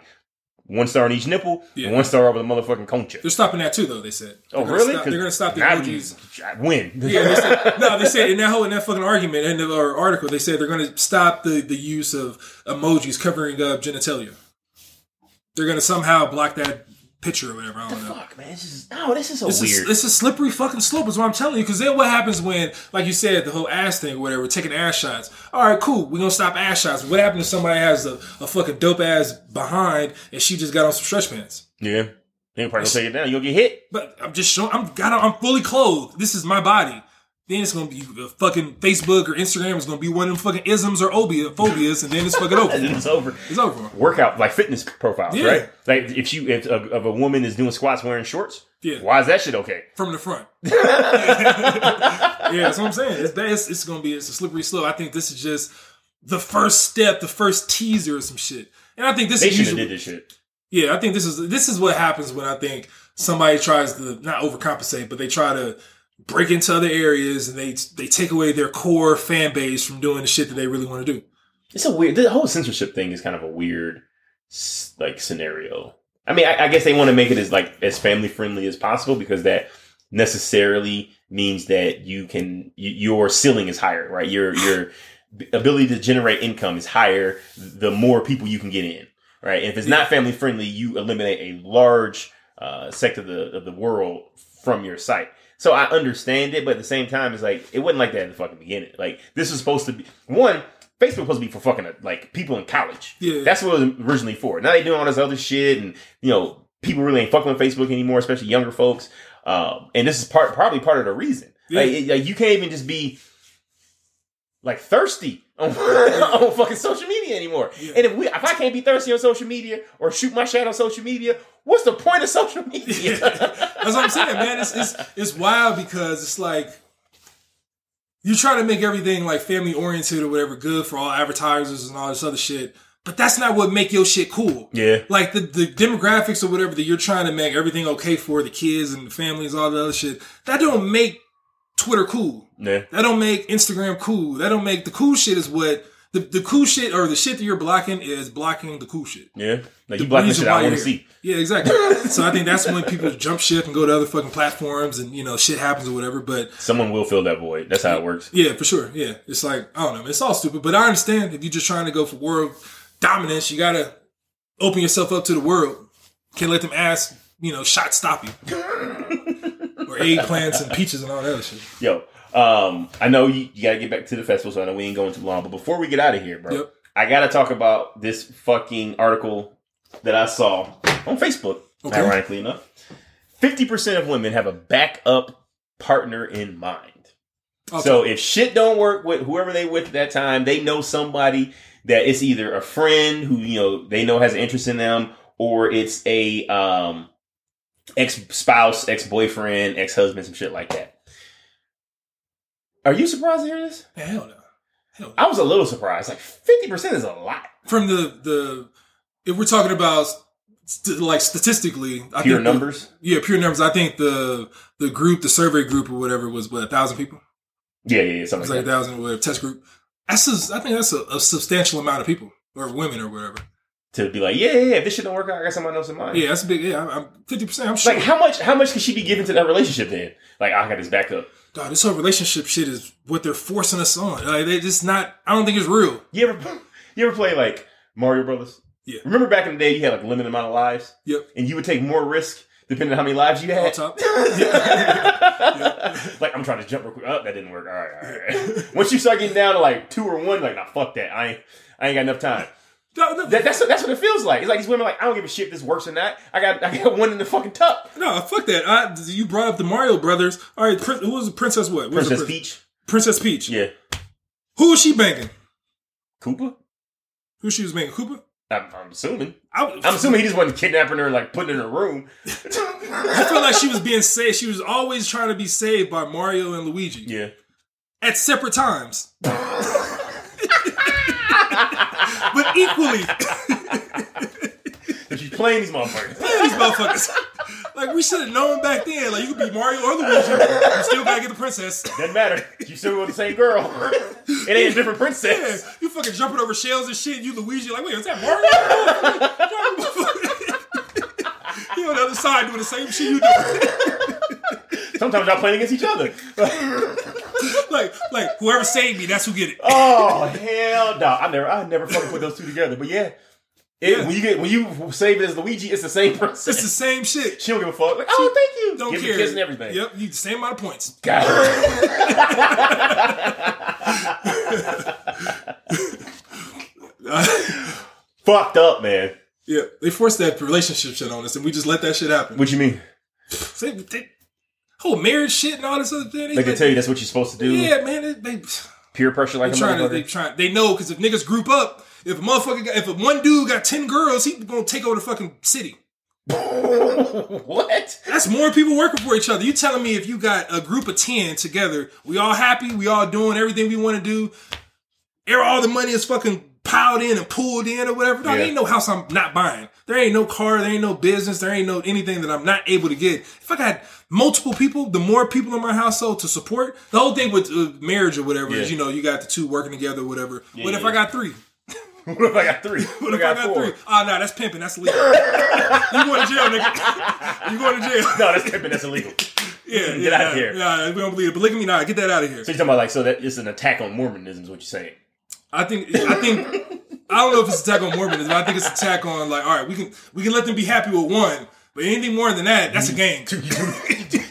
One star on each nipple, Yeah. and one star over the motherfucking concha. they're stopping that too, though. They said. Oh, They're gonna really? stop- they're gonna stop the emojis. When? Yeah, they said, no, they said in that whole in that fucking argument in the article, they said they're going to stop the the use of emojis covering up genitalia. They're going to somehow block that picture or whatever. I don't know. Fuck, man. This is, no, this is so This weird. is it's a slippery fucking slope, is what I'm telling you. Because then what happens when, like you said, the whole ass thing, or whatever, taking ass shots. All right, cool. We're gonna stop ass shots. What happens if somebody has a, a fucking dope ass behind and she just got on some stretch pants? Yeah. They probably gonna take it down. You'll get hit. But I'm just showing. I'm got. I'm fully clothed. This is my body. Then it's gonna be uh, fucking Facebook or Instagram is gonna be one of them fucking isms or obia, phobias, and then it's fucking over. [LAUGHS] And it's over. It's over. Workout, like fitness profiles, Yeah. right? Like if you, if a, if a woman is doing squats wearing shorts, Yeah. why is that shit okay? From the front. [LAUGHS] yeah, that's what I'm saying. It's, it's it's gonna be it's a slippery slope. I think this is just the first step, the first teaser of some shit. And I think this They is usually did this shit. Yeah, I think this is this is what happens when I think somebody tries to not overcompensate, but they try to break into other areas and they they take away their core fan base from doing the shit that they really want to do. It's a weird. The whole censorship thing is kind of a weird, like scenario. I mean, I, I guess they want to make it as like as family friendly as possible because that necessarily means that you can y- your ceiling is higher, right? Your [SIGHS] your ability to generate income is higher the more people you can get in, right? And if it's not family friendly, you eliminate a large uh, sector of the of the world from your site. So I understand it, but at the same time, it's like it wasn't like that in the fucking beginning. Like this was supposed to be one. Facebook was supposed to be for fucking like people in college. Yeah. That's what it was originally for. Now they doing all this other shit, and you know people really ain't fucking with Facebook anymore, especially younger folks. Um, and this is part probably part of the reason. Like, Yeah. it- like you can't even just be like thirsty on, [LAUGHS] on fucking social media anymore. Yeah. And if we, if I can't be thirsty on social media or shoot my shot on social media, what's the point of social media? [LAUGHS] That's what I'm saying, man. It's, it's it's wild because it's like you try to make everything like family oriented or whatever good for all advertisers and all this other shit, but that's not what make your shit cool. yeah, Like the, the demographics or whatever that you're trying to make everything okay for the kids and the families, all the other shit. That don't make Twitter cool. Yeah. That don't make Instagram cool. That don't make the cool shit is what the, the cool shit or the shit that you're blocking is blocking the cool shit. Yeah, like The you blocking shit I want to see. Yeah, exactly. [LAUGHS] so I think that's when people jump ship and go to other fucking platforms and you know shit happens or whatever. But Someone will fill that void. That's how it works. yeah, for sure. Yeah, it's like I don't know. It's all stupid, but I understand if you're just trying to go for world dominance, you gotta open yourself up to the world. Can't let them ass you know shot stop you [LAUGHS] or eggplants and peaches and all that other shit. Yo, um, I know you, you gotta get back to the festival, so I know we ain't going too long. But before we get out of here, bro, Yep. I gotta talk about this fucking article that I saw on Facebook. Okay. Ironically enough, fifty percent of women have a backup partner in mind. Okay. So if shit don't work with whoever they with at that time, they know somebody that it's either a friend who you know they know has an interest in them, or it's a um ex spouse, ex boyfriend, ex husband, some shit like that. Are you surprised to hear this? Hell no. Hell, I was a little surprised. Like fifty percent is a lot. from the the if we're talking about st- like statistically, I Pure think the- numbers. yeah, pure numbers. I think the the group, the survey group or whatever, was what a thousand people. Yeah, yeah, yeah. It Something was like like a thousand whatever test group. That's a, I think that's a, a substantial amount of people or women or whatever. To be like, yeah, yeah, yeah. If this shit don't work out, I got someone else in mind. Yeah, that's a big. Yeah, I'm- I'm fifty percent. I'm sure. Like how much? How much could she be giving to that relationship then? Like I got this back Dog, this whole relationship shit is what they're forcing us on. Like they just not. I don't think it's real. You ever [LAUGHS] you ever play like Mario Brothers? Yeah. Remember back in the day, you had like a limited amount of lives. Yep. And you would take more risk depending on how many lives you had. top. [LAUGHS] [LAUGHS] Like I'm trying to jump real quick. Oh, that didn't work. All right, all right. Once you start getting down to like two or one, like nah, fuck that. I ain't I ain't got enough time. No, no, That, that's what that's what it feels like. It's like these women are like I don't give a shit if this works or not. I got I got [LAUGHS] one in the fucking tuck. no, fuck that. I, you brought up the Mario Brothers. All right, Prin- who was the Princess? What? What was the Princess prin- Peach. Princess Peach. Yeah. Who was she banging? Koopa. Who she was banging? Cooper. I'm, I'm assuming. I, I'm assuming he just wasn't kidnapping her, and, like putting her in a room. [LAUGHS] I feel like she was being saved. She was always trying to be saved by Mario and Luigi yeah. at separate times, [LAUGHS] but equally. [LAUGHS] If she's playing these motherfuckers. these motherfuckers. Like we should have known back then. Like you could be Mario or Luigi, you still gotta get the princess. Doesn't matter. You still with the same girl. It ain't a different Yeah, princess. you fucking jumping over shells and shit. You Luigi, like wait, is that Mario? [LAUGHS] he on the other side doing the same shit you doing. Sometimes y'all playing against each other. [LAUGHS] [LAUGHS] like, like whoever saved me, that's who get it. oh hell no! I never, I never fucking put those two together. But yeah, it, Yeah. when you get when you save it as Luigi, it's the same person. It's the same shit. she don't give a fuck. Like, oh, thank you. Don't give care. kiss and everything. Yep, you the same amount of points. God. [LAUGHS] Fucked up, man. Yeah, they forced that relationship shit on us, and we just let that shit happen. What you mean? They, they, whole marriage shit and all this other thing. They can tell you that's what you're supposed to do. Yeah, man, they, they Peer pressure like They a trying to, they trying, they know because if niggas group up, if a motherfucker, got, if a one dude got ten girls, he gonna take over the fucking city. [LAUGHS] what? That's more people working for each other. You telling me if you got a group of ten together, we all happy, we all doing everything we want to do, air all the money is fucking piled in and pulled in or whatever. No, Yeah. there ain't no house I'm not buying. There ain't no car, there ain't no business, there ain't no anything that I'm not able to get. If I got multiple people, the more people in my household to support, the whole thing with uh, marriage or whatever is, you know, you got the two working together or whatever. what if yeah. I got three? [LAUGHS] What if I got three? [LAUGHS] What if I got three? Ah, nah, that's pimping. That's illegal. [LAUGHS] you going to jail, nigga. You going to jail. No, that's pimping. That's illegal. Yeah, Get yeah, out of here. Yeah, we don't believe it. But look at me now. get that out of here. So you're talking about like so that it's an attack on Mormonism is what you're saying. I think, I think, I don't know if it's an attack on Mormonism. But I think it's an attack on like, all right, we can we can let them be happy with one, but anything more than that, that's a gang.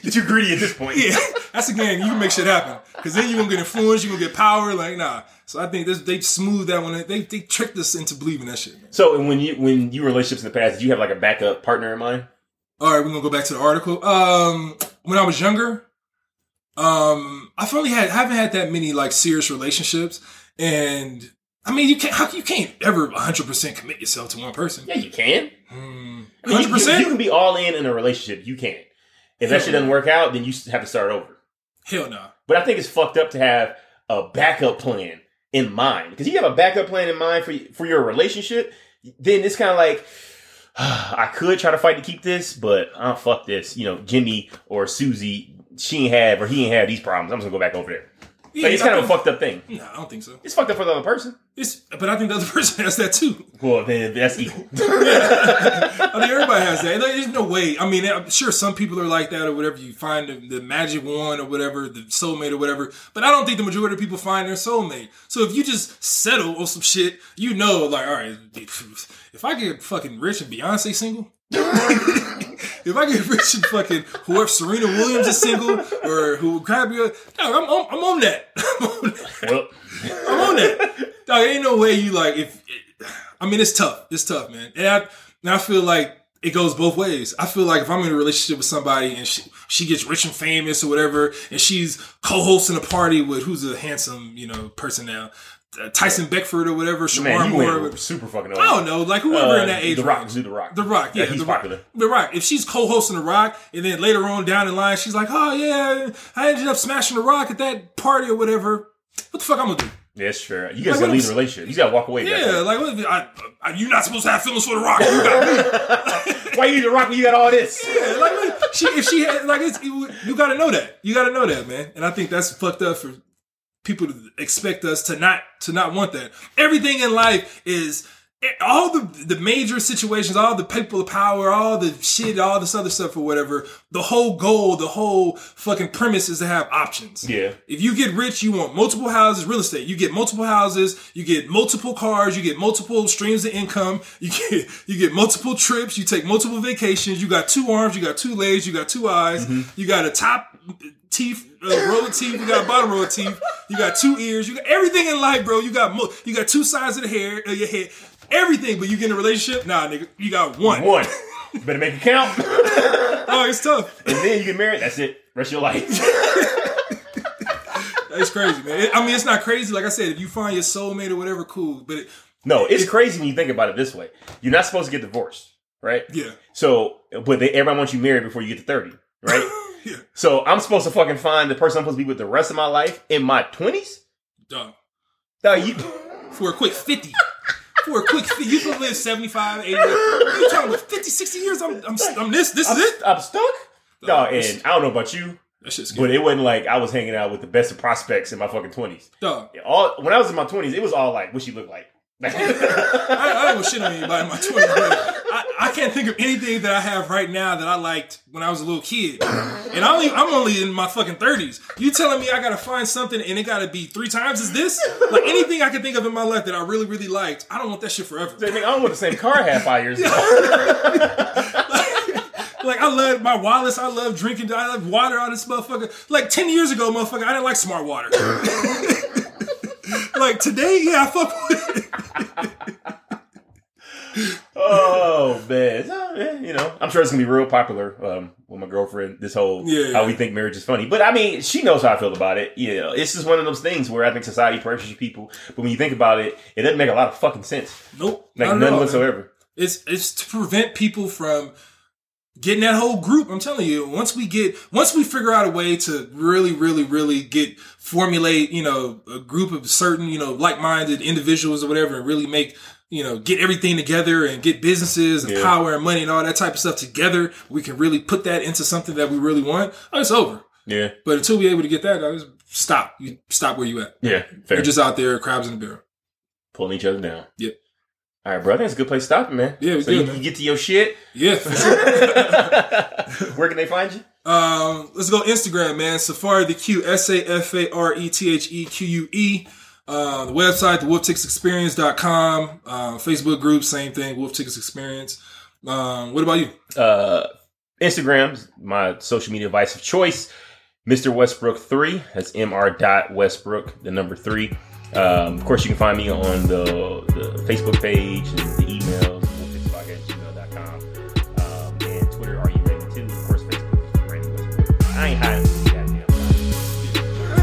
You're too greedy at this point. Yeah, that's a gang. You can make shit happen because then you are gonna get influence. You are gonna get power. Like, nah. So I think this, they smooth that one. They they tricked us into believing that shit. Man. So and when you when you were relationships in the past, did you have like a backup partner in mind? All right, we're gonna go back to the article. Um, when I was younger, um, I've only had haven't had that many like serious relationships, and I mean, you can't how, you can't ever 100 percent commit yourself to one person. Yeah, you can. I mean, you- 100 You, you can be all in in a relationship. You can. If that shit doesn't work out, then you have to start over. Hell no. But I think it's fucked up to have a backup plan in mind because you have a backup plan in mind for for your relationship. Then it's kind of like [SIGHS] I could try to fight to keep this, but uh, fuck this. You know, Jimmy or Susie, she ain't have or he ain't have these problems. I'm just gonna go back over there. Yeah, Like, it's kind of a fucked up thing. No, I don't think so. It's fucked up for the other person. It's, but I think the other [LAUGHS] person has that too. Well, then that's equal. [LAUGHS] I mean, everybody has that. There's no way. I mean, I'm sure some people are like that or whatever. You find the, the magic one or whatever, the soulmate or whatever. But I don't think the majority of people find their soulmate. So if you just settle on some shit, you know, like, all right, [LAUGHS] if I get fucking rich and Beyonce single, if I get rich and fucking whoever Serena Williams is single or who grab you, dog, I'm, on, I'm on that. [LAUGHS] I'm on that. well, I'm on that. Dog, ain't no way you like if. I mean, it's tough. It's tough, man. And I, and I feel like it goes both ways. I feel like if I'm in a relationship with somebody and she, she gets rich and famous or whatever, and she's co-hosting a party with who's a handsome, you know, person now, Tyson Beckford or whatever, Shemar Moore. super fucking over. I don't know, like whoever Uh, in that age The Rock, do the Rock. The Rock, yeah, he's the Rock. popular. The Rock. If she's co-hosting The Rock, and then later on down the line, she's like, "Oh yeah, I ended up smashing The Rock at that party or whatever." What the fuck I'm gonna do? That's true. You guys Like, gotta leave the relationship. You gotta walk away. Yeah, like what I, I, you're not supposed to have feelings for the Rock. You got. [LAUGHS] Why you need to rock when you got all this? [LAUGHS] Yeah, like she if she had like it's you, you got to know that you got to know that man, and I think that's fucked up for people expect us to not to not want that. Everything in life is all the the major situations, all the people of power, all the shit, all this other stuff or whatever. The whole goal, the whole fucking premise is to have options. Yeah. If you get rich, you want multiple houses, real estate. You get multiple houses, you get multiple cars, you get multiple streams of income, [LAUGHS] you get you get multiple trips, you take multiple vacations, you got two arms, you got two legs, you got two eyes, mm-hmm. you got a top teeth, uh, row of teeth, you got a bottom row of teeth, you got two ears, you got everything in life, bro. You got mo- you got two sides of the hair of your head, everything. But you get in a relationship, nah, nigga, you got one. One. You Better make it count. [LAUGHS] Oh, it's tough. and then you get married. That's it. Rest of your life. [LAUGHS] It's crazy, man. It- I mean, it's not crazy. Like I said, if you find your soulmate or whatever, cool. But it, no, it's crazy when you think about it this way. You're not supposed to get divorced, right? yeah, So, but they, everybody wants you married before you get to 30, right? [LAUGHS] yeah, so I'm supposed to fucking find the person I'm supposed to be with the rest of my life in my 20s? dog. Dog, you, For a quick 50. For a quick 50. You can live 75, 80. You talking about 50, 60 years? I'm, I'm, I'm this. This is it? I'm stuck? Dog, and I don't know about you, That shit's but it wasn't like I was hanging out with the best of prospects in my fucking 20s. Dog. All When I was in my 20s, it was all like, what she look like. [LAUGHS] I, I don't shit on anybody in my 20s, but I, I can't think of anything that I have right now that I liked when I was a little kid. And I'm only, I'm only in my fucking 30s. You telling me I gotta find something and it gotta be three times as this? Like anything I can think of in my life that I really, really liked, I don't want that shit forever. I mean, I don't want the same car half five years ago. [LAUGHS] Like I love my Wallace, I love drinking, I love water out of this motherfucker. Like 10 years ago, motherfucker, I didn't like smart water. [LAUGHS] like today, yeah, I fuck with it. Oh man, you know, I'm sure it's gonna be real popular um, with my girlfriend. This whole Yeah. how we think marriage is funny, but I mean, she knows how I feel about it. You know, it's just one of those things where I think society pressures people, but when you think about it, it doesn't make a lot of fucking sense, Nope. like none all, man. whatsoever. It's it's to prevent people from getting that whole group. I'm telling you, once we get once we figure out a way to really, really, really get formulate, you know, a group of certain, you know, like-minded individuals or whatever, and really make you know, get everything together and get businesses and Yeah. power and money and all that type of stuff together. We can really put that into something that we really want. Oh, it's over. Yeah, But until we're able to get that, I just stop. You stop where you at. yeah, fair. You're just out there, crabs in the barrel. pulling each other down. Yep. All right, bro. It's a good place to stop it, man. Yeah, we so good, you, man. you get to your shit. Yeah, sure. [LAUGHS] [LAUGHS] Where can they find you? Um, let's go Instagram, man. Safari the Q, S A F A R E T H E Q U E. Uh, the website, the wolfticksexperience.com. Uh, Facebook group, same thing, Wolf Tickets Experience. Um, what about you? Uh, Instagram, my social media device of choice. Mr. Westbrook three. That's Mr. Dot Westbrook, the number three. Um, of course, you can find me on the, the Facebook page and the emails, wolftickspodcast@gmail.com. Um, and Twitter, are you ready too? Of course, Facebook, is Brandon Westbrook. I ain't hiding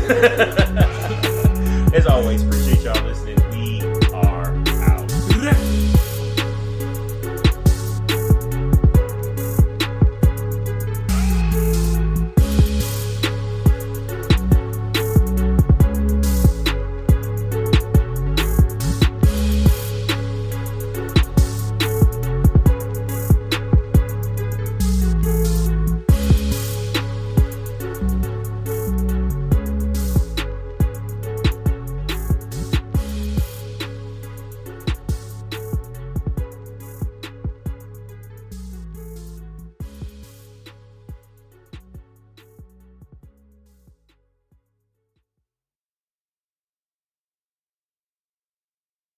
goddamn. [LAUGHS] As always,